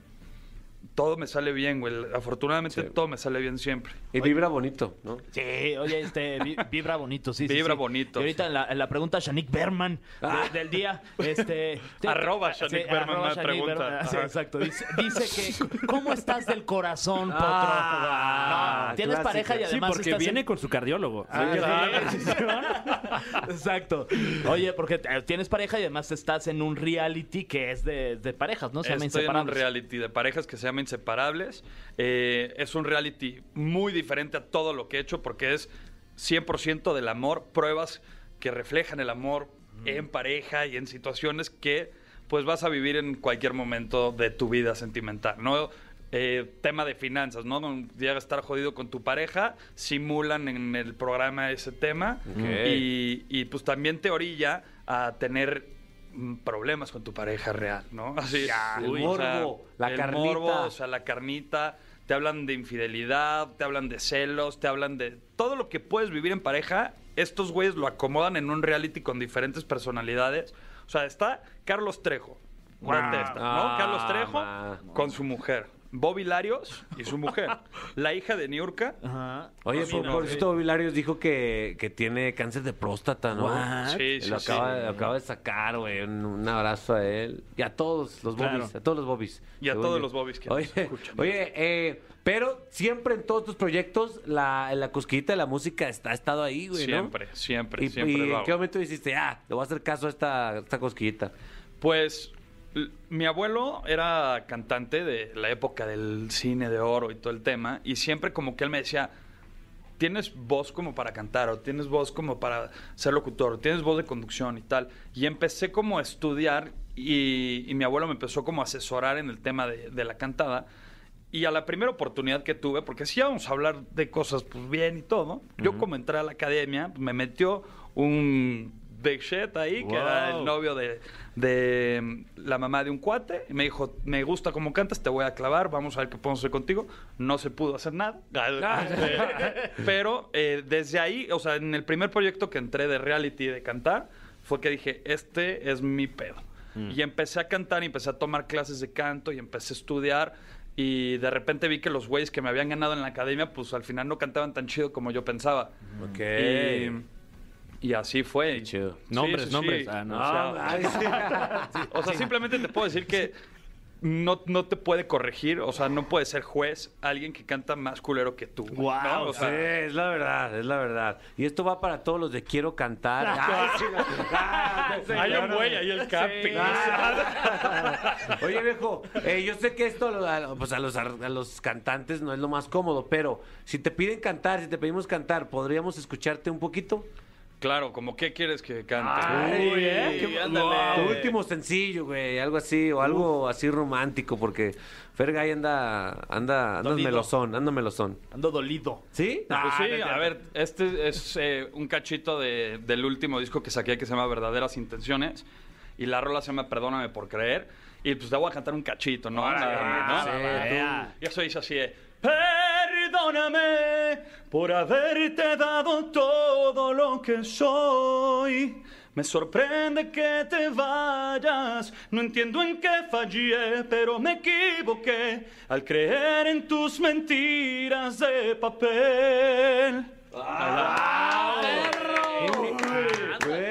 todo me sale bien, güey. Afortunadamente todo me sale bien siempre. Y vibra bonito, ¿no? Sí, oye, este, vi- vibra bonito, sí, sí, Vibra sí. bonito. Y ahorita en la, en la pregunta Shanik Berman de- Ah. del día, este... te- Arroba Shanik Berman arroba pregunta. Berman, sí, exacto. Dice, dice que, ¿cómo estás del corazón, potro? Ah, No, Tienes clásico. pareja y Sí, además porque estás en- viene con su cardiólogo. Ah, sí. Exacto. Oye, porque tienes pareja y además estás en un reality que es de, de parejas, ¿no? Se llama Estoy en un reality de parejas que se llama Inseparables. Eh, es un reality muy diferente a todo lo que he hecho porque es 100% del amor, pruebas que reflejan el amor en pareja y en situaciones que pues vas a vivir en cualquier momento de tu vida sentimental, ¿no? Eh, tema de finanzas, ¿no? Llega a estar jodido con tu pareja, simulan en el programa ese tema y, y, pues también te orilla a tener problemas con tu pareja real, ¿no? Así, el uy, o sea, morbo, la el carnita. morbo, o sea, la carnita, te hablan de infidelidad, te hablan de celos, te hablan de todo lo que puedes vivir en pareja. Estos güeyes lo acomodan en un reality con diferentes personalidades. O sea, está Carlos Trejo, Guante esta, ¿no? Ah, Carlos Trejo con su mujer. Bobby Larios y su mujer. La hija de Niurka. Ajá. Oye, Sí, por, no, por sí. eso Vilarios dijo que, que tiene cáncer de próstata, ¿no? What? Sí, sí, lo, sí. acaba, lo acaba de sacar, güey. Un, un abrazo a él. Y a todos los Claro. bobbies. A todos los bobbies. Y a Según todos yo. los bobbies que nos Oye, escuchan. oye eh, pero siempre en todos tus proyectos, la, la cosquillita de la música está, ha estado ahí, güey, ¿no? Siempre, siempre, ¿Y, siempre y lo en hago. qué momento dijiste, ah, le voy a hacer caso a esta, esta cosquillita? Pues mi abuelo era cantante de la época del cine de oro y todo el tema, y siempre como que él me decía, tienes voz como para cantar, o tienes voz como para ser locutor, o tienes voz de conducción y tal. Y empecé como a estudiar y, y mi abuelo me empezó como a asesorar en el tema de, de la cantada. Y a la primera oportunidad que tuve, porque si íbamos a hablar de cosas pues bien y todo, yo como entré a la academia, me metió un big shit ahí, que era el Wow. novio de, de mm, la mamá de un cuate, y me dijo, me gusta cómo cantas, te voy a clavar, vamos a ver qué podemos hacer contigo. No se pudo hacer nada. Pero eh, desde ahí, o sea, en el primer proyecto que entré de reality de cantar, fue que dije, este es mi pedo. Y empecé a cantar y empecé a tomar clases de canto y empecé a estudiar. Y de repente vi que los güeyes que me habían ganado en la academia, pues al final no cantaban tan chido como yo pensaba. Ok. Y, y así fue. chido. Sí, Nombres, sí, nombres. sí. Ah, no. O sea, sí. o sea, simplemente te puedo decir que no, no te puede corregir, o sea, no puede ser juez alguien que canta más culero que tú. ¿no? O Sí, sea, es la verdad, es la verdad. Y esto va para todos los de quiero cantar. Ay, sí, ah, sí, hay un güey ahí el capi. Ah. Oye, viejo, eh, yo sé que esto a, pues a, los, ar- a los cantantes no es lo más cómodo, pero si te piden cantar, si te pedimos cantar, ¿podríamos escucharte un poquito? Claro, como qué quieres que cante. Ay, Uy, ¿eh? qué- Tu ándale. último sencillo, güey, algo así, o algo así romántico, porque Fergay anda, anda, anda Dolido. melosón, anda melosón. Ando dolido. ¿Sí? Pues Ah, sí, no es a ver, este es eh, un cachito de- del último disco que saqué que se llama Verdaderas Intenciones. Y la rola se llama Perdóname por creer. Y pues te voy a cantar un cachito, ¿no? Más, ¿no? sí, tú. Y eso dice así de, Perdóname por haberte dado todo lo que soy. Me sorprende que te vayas. No entiendo en qué fallé, pero me equivoqué al creer en tus mentiras de papel. ¿Eh?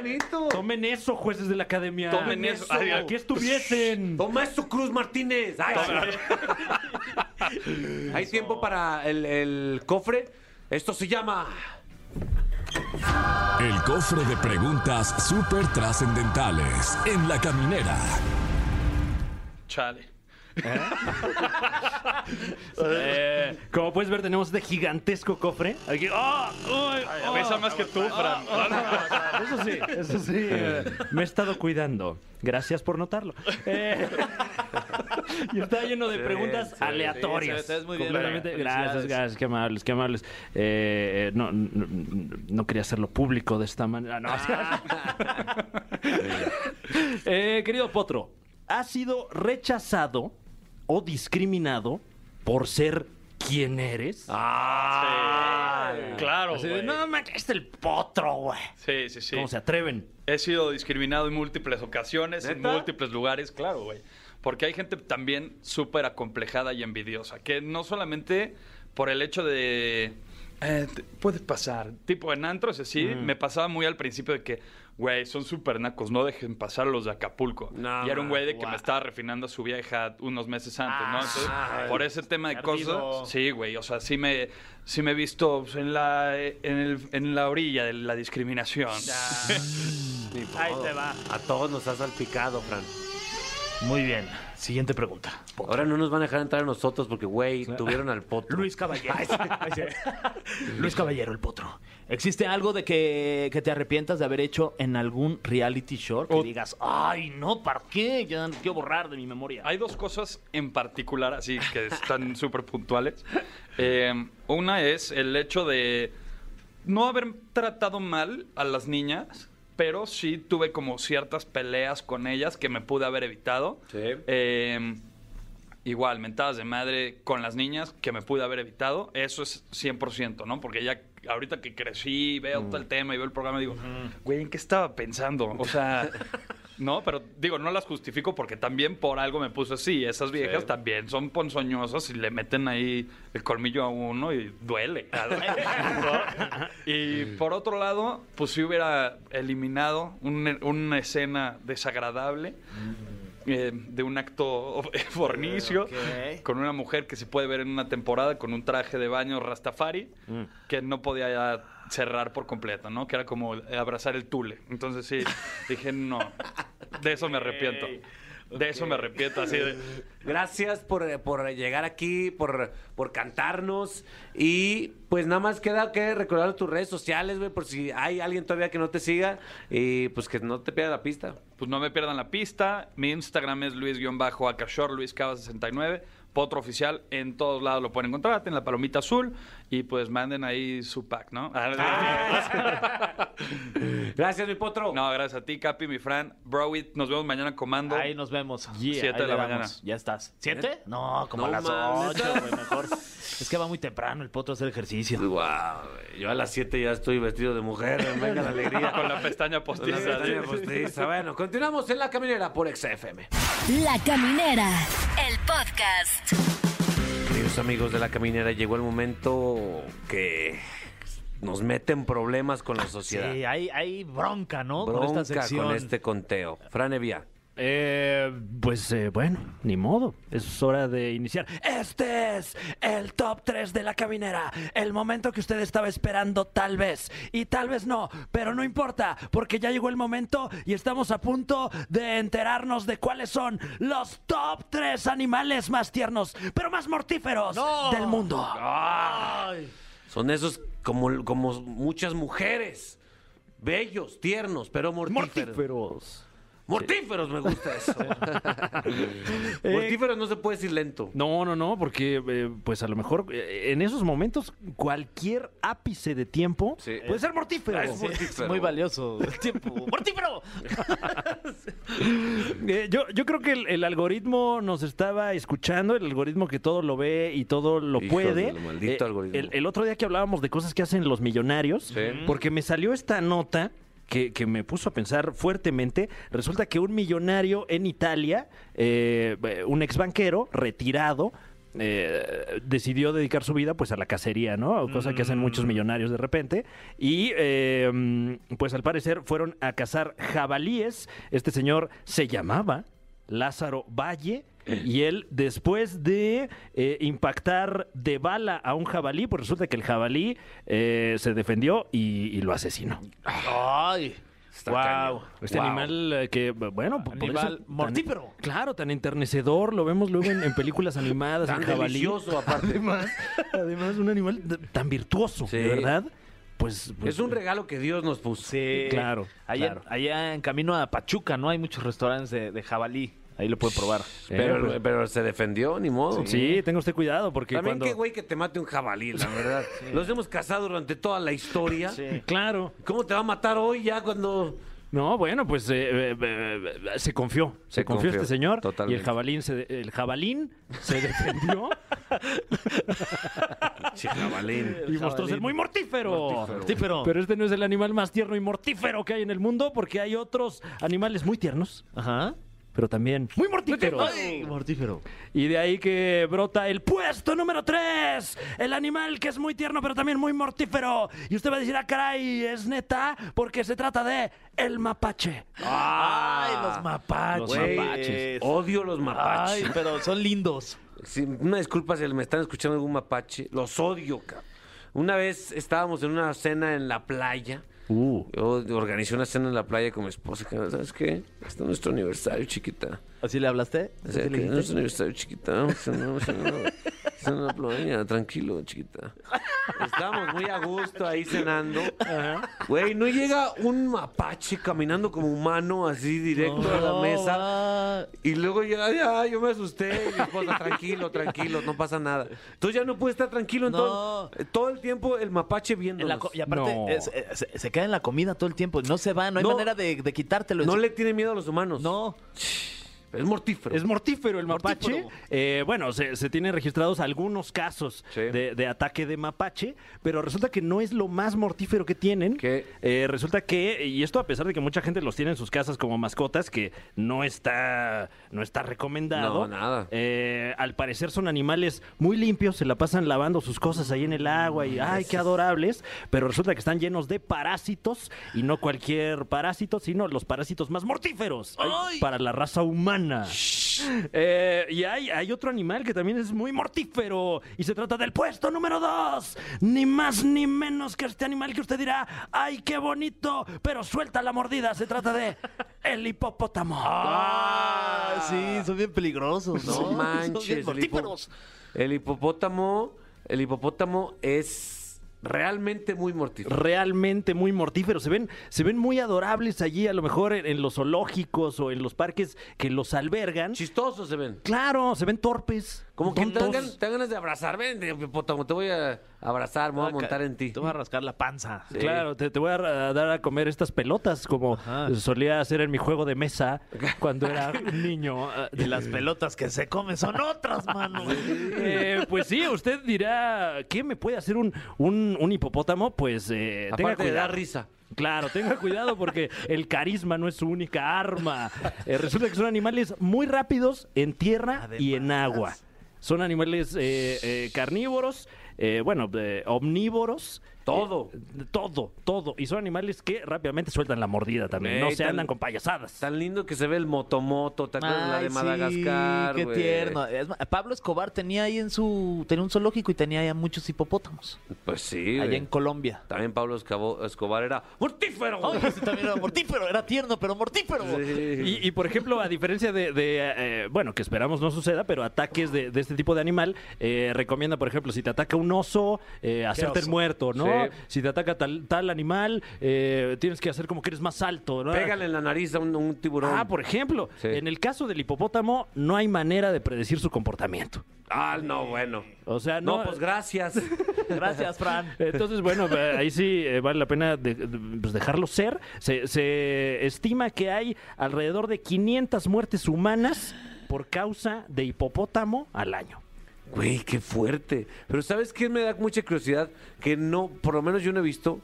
Bonito. Tomen eso, jueces de la academia. Tomen eso. Ay, Aquí estuviesen. Toma eso, Cruz Martínez. Ay, sí. Hay tiempo para el, el cofre. Esto se llama. El cofre de preguntas súper trascendentales en la caminera. Chale. Eh, como puedes ver, tenemos este gigantesco cofre. Aquí. ¡Ah! ¡Uy! ¡Ah! Pesa más que tú, Fran. Eso sí, eso sí. eh, me he estado cuidando. Gracias por notarlo. Eh, y está lleno de preguntas sí, aleatorias. muy bien. Completamente. Gracias, Felicidades. gracias. Qué amables, qué amables. Eh, eh, no, no, no quería hacerlo público de esta manera. No. Eh, querido Potro, ¿has sido rechazado o discriminado por ser quien eres? Ah, Claro, Así de, no, me es el potro, güey. Sí, sí, sí. ¿Cómo se atreven? He sido discriminado en múltiples ocasiones, en múltiples lugares, claro, güey. Porque hay gente también súper acomplejada y envidiosa, que no solamente por el hecho de... eh, puede pasar. Tipo, en antros así, me pasaba muy al principio de que, güey, son súper nacos, no dejen pasar los de Acapulco. No, y era un güey de que me estaba refinando a su vieja unos meses antes, ¿no? Entonces, por ese tema de cosas, sí, güey, o sea, sí me, sí me he visto pues, en la, en, el- en la orilla de la discriminación. Ahí te va. A todos nos has salpicado, Fran. Muy bien. Siguiente pregunta. Ahora no nos van a dejar entrar a nosotros porque, güey, tuvieron al potro. Luis Caballero. Luis Caballero, el potro. ¿Existe algo de que, que te arrepientas de haber hecho en algún reality show? Que O- digas, ay, no, ¿para qué? Ya no quiero borrar de mi memoria. Hay dos cosas en particular así que están súper puntuales. Eh, una es el hecho de no haber tratado mal a las niñas, pero sí tuve como ciertas peleas con ellas que me pude haber evitado. Sí. Eh, igual, mentadas de madre con las niñas que me pude haber evitado. Eso es 100%, ¿no? Porque ya ahorita que crecí, veo todo el tema y veo el programa, digo, güey, ¿en qué estaba pensando? O sea, no, pero digo, no las justifico porque también por algo me puse así. Esas viejas también son ponzoñosas y le meten ahí el colmillo a uno y duele. Y por otro lado, pues si hubiera eliminado un- una escena desagradable eh, de un acto fornicio con una mujer que se puede ver en una temporada con un traje de baño Rastafari que no podía ya cerrar por completo, ¿no? Que era como abrazar el tule. Entonces sí, dije, no, de eso me arrepiento. De eso me arrepiento, así de... Gracias por, eh, por llegar aquí, por, por cantarnos. Y pues nada más queda que recordar tus redes sociales, güey, por si hay alguien todavía que no te siga. Y pues que no te pierda la pista. Pues no me pierdan la pista. Mi Instagram es luis-acashor, luiscava69. Potro oficial, en todos lados lo pueden encontrar, en la palomita azul. Y pues manden ahí su pack, ¿no? Gracias, mi potro. No, gracias a ti, Capi, mi Fran. Browit, nos vemos mañana comando. Ahí nos vemos. Siete Ahí de la mañana. Ya estás. ¿Siete? No, como No a las ocho, güey, mejor. Es que va muy temprano el potro a hacer ejercicio. Wow, yo a las 7 ya estoy vestido de mujer. Venga la alegría. Con la pestaña Con la postiza. postiza. Bueno, continuamos en la caminera por XFM. La Caminera, el podcast. Queridos amigos de la caminera, llegó el momento que nos meten problemas con la sociedad. Sí, hay, hay bronca, ¿no? con Bronca esta sección. con este conteo. Fran Evia. Eh, pues eh, bueno, ni modo. Es hora de iniciar. Este es el top 3 de la caminera. El momento que usted estaba esperando, tal vez. Y tal vez no. Pero no importa, porque ya llegó el momento y estamos a punto de enterarnos de cuáles son los top 3 animales más tiernos, pero más mortíferos del mundo. Son esos como, como muchas mujeres. Bellos, tiernos, pero mortíferos. Mortíferos. Mortíferos, me gusta eso. mortíferos no se puede decir lento. No, no, no, porque eh, pues a lo mejor eh, en esos momentos cualquier ápice de tiempo Sí. puede ser mortífero. Ah, es mortífero. muy valioso el tiempo. ¡Mortífero! Eh, yo, yo creo que el, el algoritmo nos estaba escuchando, el algoritmo que todo lo ve y todo lo Hijo puede. maldito algoritmo. El, el otro día que hablábamos de cosas que hacen los millonarios, Sí. porque me salió esta nota que, que me puso a pensar fuertemente. Resulta que un millonario en Italia, eh, un ex banquero retirado, eh, decidió dedicar su vida pues a la cacería, ¿no? Cosa que hacen muchos millonarios de repente. Y eh, pues al parecer fueron a cazar jabalíes. Este señor se llamaba Lázaro Valle. Y él, después de eh, impactar de bala a un jabalí, pues resulta que el jabalí eh, se defendió y, y lo asesinó. ¡Ay! Está Wow. Este Wow. animal eh, que, bueno, por Animal eso tan- mortífero. claro, tan enternecedor, lo vemos luego en, en películas animadas, Tan delicioso, aparte. Además, además, un animal tan virtuoso, Sí. de verdad. Pues, pues, Es un regalo que Dios nos puso. Sí. Claro, Allá, claro. allá en camino a Pachuca, ¿no? Hay muchos restaurantes de, de jabalí. Ahí lo puede probar. Pero, Eh, pues- pero se defendió, ni modo. Sí, tenga usted cuidado porque También cuando... qué güey que te mate un jabalí, la verdad. Los hemos cazado durante toda la historia. Claro. ¿Cómo te va a matar hoy ya cuando... No, bueno, pues eh, eh, eh, eh, se confió. Se, Se confió, confió, este señor. Y totalmente. el jabalín se, de- el jabalín se defendió Sí, jabalín. y mostró ser muy mortífero. Mortífero. Pero este no es el animal más tierno y mortífero que hay en el mundo porque hay otros animales muy tiernos, Ajá. Pero también muy mortíferos. ¡Ay! Mortífero. Y de ahí que brota el puesto número 3. El animal que es muy tierno, pero también muy mortífero. Y usted va a decir, ah, caray, es neta, porque se trata de el mapache. ¡Ay, los mapaches! Los mapaches. Odio los mapaches. Ay, pero son lindos. Sí, una disculpa si me están escuchando algún mapache. Los odio, cabrón. Una vez estábamos en una cena en la playa. Uh. Yo organizé una cena en la playa con mi esposa. que, ¿Sabes qué? Está nuestro aniversario, chiquita. ¿Así le hablaste? O ¿Así sea, le que dijiste? nuestro aniversario, chiquita. Vamos a cenar, vamos a tranquilo, chiquita. Estábamos muy a gusto ahí cenando. Güey, no llega un mapache caminando como humano así directo a la No, mesa. Y luego ya, ya, yo me asusté. Y mi esposa, tranquilo, tranquilo, no pasa nada. Entonces ya no pude estar tranquilo. en No. todo, todo el tiempo el mapache viendo. En la co- y aparte, No. es- eh, se, se queda en la comida todo el tiempo. No se va, no hay No. manera de, de quitártelo. No le tiene miedo a los humanos. No. Es mortífero. Es mortífero el mapache. Mortífero. Eh, bueno, se, se tienen registrados algunos casos Sí. de, de ataque de mapache, pero resulta que no es lo más mortífero que tienen. Eh, resulta que, y esto a pesar de que mucha gente los tiene en sus casas como mascotas, que no está, no está recomendado. No, nada. Eh, al parecer son animales muy limpios, se la pasan lavando sus cosas ahí en el agua y ¡ay, qué adorables! Pero resulta que están llenos de parásitos y no cualquier parásito, sino los parásitos más mortíferos para la raza humana. Eh, y hay, hay otro animal que también es muy mortífero y se trata del puesto número dos. Ni más ni menos que este animal que usted dirá, ¡ay, qué bonito! Pero suelta la mordida, se trata de el hipopótamo. Ah, sí, son bien peligrosos, ¿no? No Son bien manches. El, hipo- mortíferos. el hipopótamo, el hipopótamo es realmente muy mortífero. realmente muy mortíferos. Se ven, se ven muy adorables allí, a lo mejor en, en los zoológicos o en los parques que los albergan. Chistosos se ven. Claro, se ven torpes, Como que te dan, te ganas de abrazar. Ven, de hipopótamo, te voy a abrazar, me voy a montar en ti. Te voy a rascar la panza. Claro, te, te voy a dar a comer estas pelotas como solía hacer en mi juego de mesa cuando era niño. Y las pelotas que se comen son otras, mano. Eh, pues sí, usted dirá, ¿qué me puede hacer un, un, un hipopótamo? Pues eh, tenga de dar risa. Claro, tenga cuidado porque el carisma no es su única arma. Eh, resulta que son animales muy rápidos en tierra y en agua. Son animales eh, eh, carnívoros, eh, bueno, omnívoros. Todo. eh, todo, todo. Y son animales que rápidamente sueltan la mordida también. No se tan- andan con payasadas. Tan lindo que se ve el motomoto, ¿te acuerdas de la de sí, Madagascar? qué güey? tierno. Es Pablo Escobar tenía ahí en su tenía un zoológico y tenía ahí muchos hipopótamos Pues sí, allá en Colombia. También Pablo Escabo- Escobar era mortífero. Ay, ese también era mortífero, era tierno, pero mortífero. Y, y, por ejemplo, a diferencia de, de, eh, bueno, que esperamos no suceda, pero ataques de, de este tipo de animal, eh, recomienda, por ejemplo, si te ataca un oso, eh, hacerte el muerto, ¿no? Sí. Si te ataca tal, tal animal, eh, tienes que hacer como que eres más alto, ¿no? Pégale en la nariz a un, un tiburón. Ah, por ejemplo, Sí. en el caso del hipopótamo, no hay manera de predecir su comportamiento. Ah, no, bueno. O sea, No, no. pues gracias. Gracias, Fran. Entonces, bueno, eh, ahí sí eh, vale la pena de- de- pues, dejarlo ser. Se, se estima que hay alrededor de 500 muertes humanas por causa de hipopótamo al año. Güey, qué fuerte. Pero ¿sabes qué me da mucha curiosidad? Que no, por lo menos yo no he visto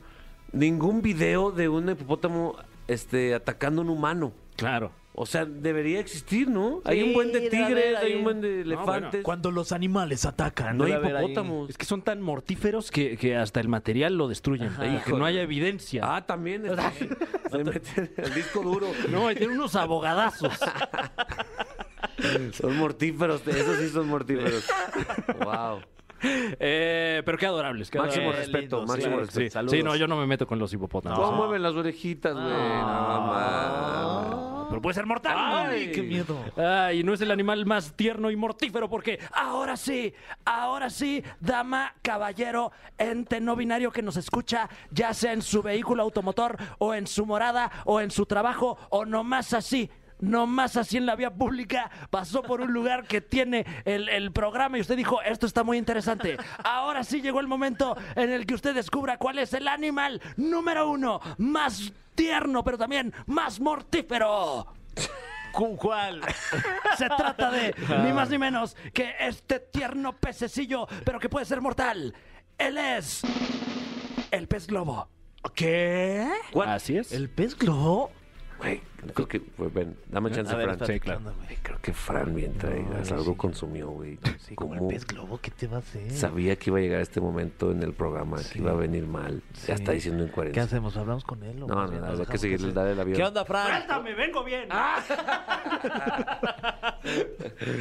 ningún video de un hipopótamo este, atacando a un humano. Claro. O sea, debería existir, ¿no? hay un buen de tigres, hay un buen de bueno, elefantes. Cuando los animales atacan. no hay hipopótamos. Es que son tan mortíferos que, que hasta el material lo destruyen. Y que no haya evidencia. Ah, también. está- se mete el disco duro. No, y tiene unos abogadazos. Son mortíferos, esos sí son mortíferos. wow. Eh, pero qué adorables. qué Máximo adorables. respeto, lindo, máximo sí, respeto. Sí, Saludos. sí, no, yo no me meto con los hipopótamos. ¿Cómo mueven las orejitas, güey? No, mames. Pero puede ser mortal. Ay, qué miedo. Ay, no es el animal más tierno y mortífero porque ahora sí, ahora sí, dama, caballero, ente no binario que nos escucha, ya sea en su vehículo automotor o en su morada o en su trabajo o nomás así. Nomás así en la vía pública pasó por un lugar que tiene el, el programa y usted dijo, esto está muy interesante. Ahora sí llegó el momento en el que usted descubra cuál es el animal número uno, más tierno, pero también más mortífero. ¿Cu- ¿Cuál? Se trata de ni más ni menos que este tierno pececillo, pero que puede ser mortal. Él es el pez globo. ¿Qué? Así es. ¿El pez globo? Güey, creo que. pues, ven, dame chance, A ver, Fran. ¿qué güey? Güey, Creo que Fran bien traída. algo consumió, güey. Sí, como el ¿Cómo? pez globo, ¿qué te va a hacer? Sabía que iba a llegar este momento en el programa, que iba a venir mal. Ya está diciendo ¿Qué incoherencia. hacemos? ¿Hablamos con él? o No, no, no, nos hay que hacer? darle la vida. ¿Qué onda, Fran? ¡Suéltame, vengo bien!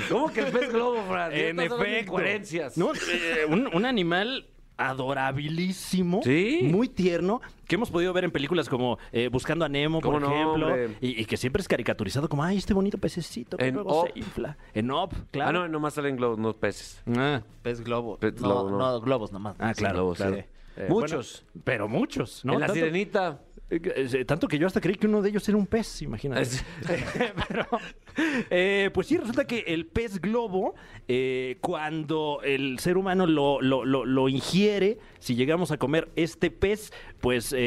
¿Cómo que el pez globo, Fran? En efecto. incoherencias. No, eh, un, un animal adorabilísimo, Sí. muy tierno, que hemos podido ver en películas como eh, Buscando a Nemo, por ¿Cómo no, ejemplo, y, y que siempre es caricaturizado como, ay, este bonito pececito que En luego Up. se infla. En Up, Ah, claro. no, nomás salen globos, no peces. Ah, Pez globo. Pez no, globo, no. no, globos nomás. ah, claro, globos, claro. sí. Eh, Muchos. bueno, pero muchos, ¿no? en la Tanto- sirenita. Eh, Tanto que yo hasta creí que uno de ellos era un pez, imagínate. Es- Pero, eh, pues sí, resulta que el pez globo, eh, cuando el ser humano lo, lo- lo- lo ingiere, si llegamos a comer este pez, pues eh,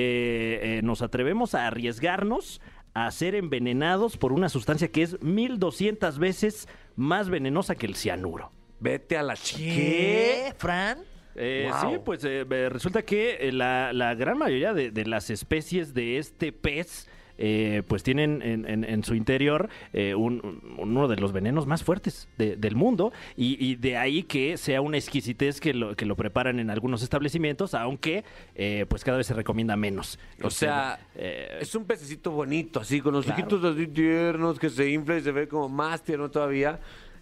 eh, nos atrevemos a arriesgarnos a ser envenenados por una sustancia que es 1200 veces más venenosa que el cianuro. Vete a la chica. ¿Qué, Fran? Eh, Wow. Sí, pues eh, resulta que eh, la, la gran mayoría de, de las especies de este pez eh, pues tienen en, en- en su interior eh, un- un- uno de los venenos más fuertes de- del mundo y, y de ahí que sea una exquisitez que lo, que lo preparan en algunos establecimientos, aunque eh, pues cada vez se recomienda menos. O sea, Eh, es un pececito bonito, así, con los Claro. ojitos así tiernos, que se infla y se ve como más tierno todavía.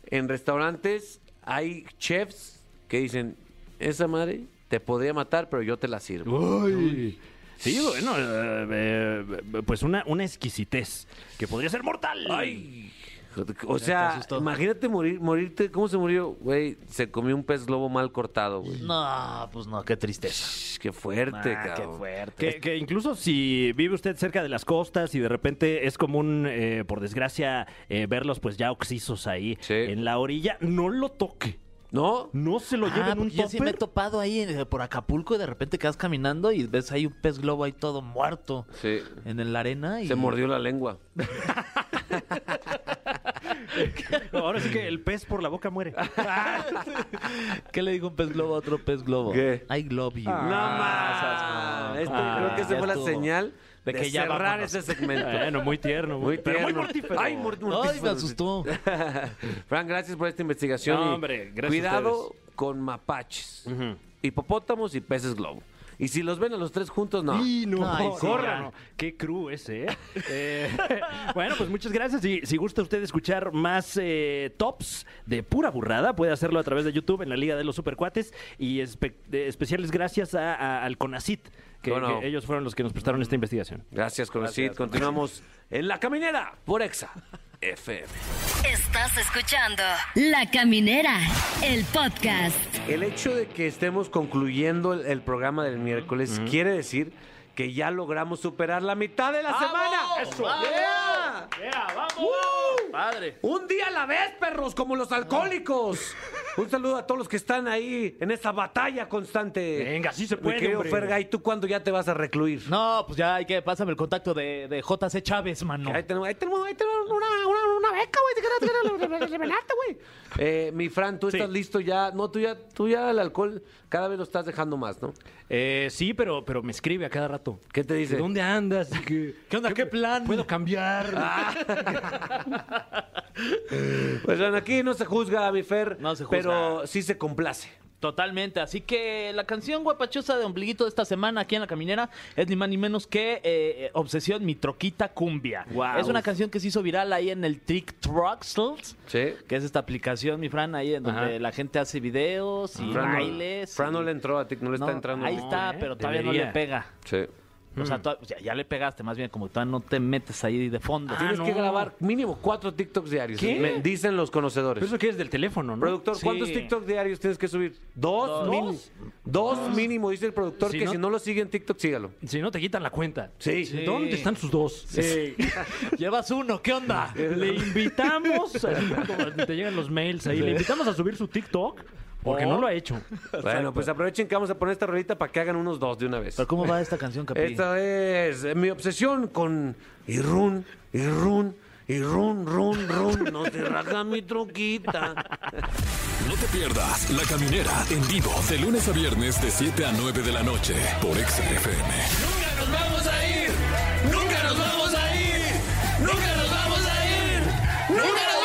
En restaurantes hay chefs que dicen, esa madre te podría matar, pero yo te la sirvo. Sí, bueno, eh, eh, pues una, una exquisitez que podría ser mortal. ¡Ay! O sea, imagínate morir, morirte. ¿Cómo se murió? Güey, se comió un pez globo mal cortado, güey. No, pues no, qué tristeza. Shh, Qué fuerte, Ah, qué cabrón. fuerte. Que, que incluso si vive usted cerca de las costas y de repente es común, eh, por desgracia, eh, verlos pues ya oxisos ahí Sí. en la orilla, no lo toque. ¿No? ¿No se lo lleva Ah, en un porque yo sí me he topado ahí por Acapulco y de repente quedas caminando y ves ahí un pez globo ahí todo muerto Sí. en la arena. Y... Se mordió la lengua. Ahora sí que el pez por la boca muere. ¿Qué le dijo un pez globo a otro pez globo? ¿Qué? I love you. no Ah, más. Este, ah, creo que esa ya fue la estuvo. señal de, De que ya cerrar vámonos. ese segmento. Bueno, muy tierno. Muy pero muy tierno. mortífero. Ay, mor- Ay, mortífero. me asustó. Fran, gracias por esta investigación. No, hombre, gracias a Cuidado con mapaches, hipopótamos y peces globo. Y si los ven a los tres juntos, no. Y no, Ay, sí, corran. Qué cru ese, ¿eh? Eh, bueno, pues muchas gracias. Y si gusta usted escuchar más eh, tops de pura burrada, puede hacerlo a través de YouTube en la Liga de los Supercuates. Y espe- especiales gracias a- a- al CONACIT, que, Bueno. que ellos fueron los que nos prestaron esta investigación. Gracias, Conocid. Continuamos en La Caminera por Exa FM. Estás escuchando La Caminera, el podcast. El hecho de que estemos concluyendo el, el programa del miércoles quiere decir que ya logramos superar la mitad de la semana. ¡Eso! ¡Yeah! Padre. Un día a la vez, perros, como los alcohólicos. Un saludo a todos los que están ahí en esta batalla constante. Venga, sí se puede, querido hombre. Fergay, ¿tú cuándo ya te vas a recluir? No, pues ya hay que pásame el contacto de, de JC Chávez, mano. Ahí tenemos, ahí tenemos, ahí tenemos una, una, una beca, güey. Te quedas- te quedas- revelarte, güey. Eh, mi Fran, tú Sí. estás listo ya. No, tú ya, tú ya el alcohol cada vez lo estás dejando más, ¿no? Eh, sí, pero, pero me escribe a cada rato. ¿Qué te dice? ¿Dónde andas? ¿Qué onda? ¿Qué plan? ¿Puedo cambiar? Pues bueno, aquí no se juzga, mi Fer. No se juzga. Pero sí se complace. Totalmente, así que la canción guapachosa de ombliguito de esta semana aquí en La Caminera es ni más ni menos que eh, Obsesión Mi Troquita Cumbia. Guau. Es una canción que se hizo viral ahí en el TikTok, Sí. que es esta aplicación, mi Fran, ahí en donde Ajá. la gente hace videos y Fran no- bailes. Fran no le entró a ti, no le está entrando. Ahí está, ¿eh? pero todavía no le pega. Sí. O sea, to- ya, ya le pegaste, más bien como todavía no te metes ahí de fondo. Tienes no. que grabar mínimo cuatro TikToks diarios. ¿Qué? Me dicen los conocedores. Pero eso que es del teléfono, ¿no? Productor, Sí. ¿cuántos TikToks diarios tienes que subir? Dos, Dos. mínimo. Dos mínimo, dice el productor, Si que no- si no lo sigue en TikTok, sígalo. Si no, te quitan la cuenta. Sí. Sí. ¿Dónde están sus dos? Sí. Llevas uno, ¿qué onda? Le invitamos, así como te llegan los mails ahí, le invitamos a subir su TikTok porque no lo ha hecho. Bueno, pues aprovechen que vamos a poner esta rolita para que hagan unos dos de una vez. ¿Pero cómo va esta canción, Capi? Esta es eh, mi obsesión con Irrun, Irrun, Irrun, Run, Run. No se raja mi troquita. No te pierdas La Caminera en vivo de lunes a viernes de 7 a 9 de la noche por XFM. ¡Nunca nos vamos a ir! ¡Nunca nos vamos a ir! ¡Nunca nos vamos a ir! ¡Nunca nos vamos a ir!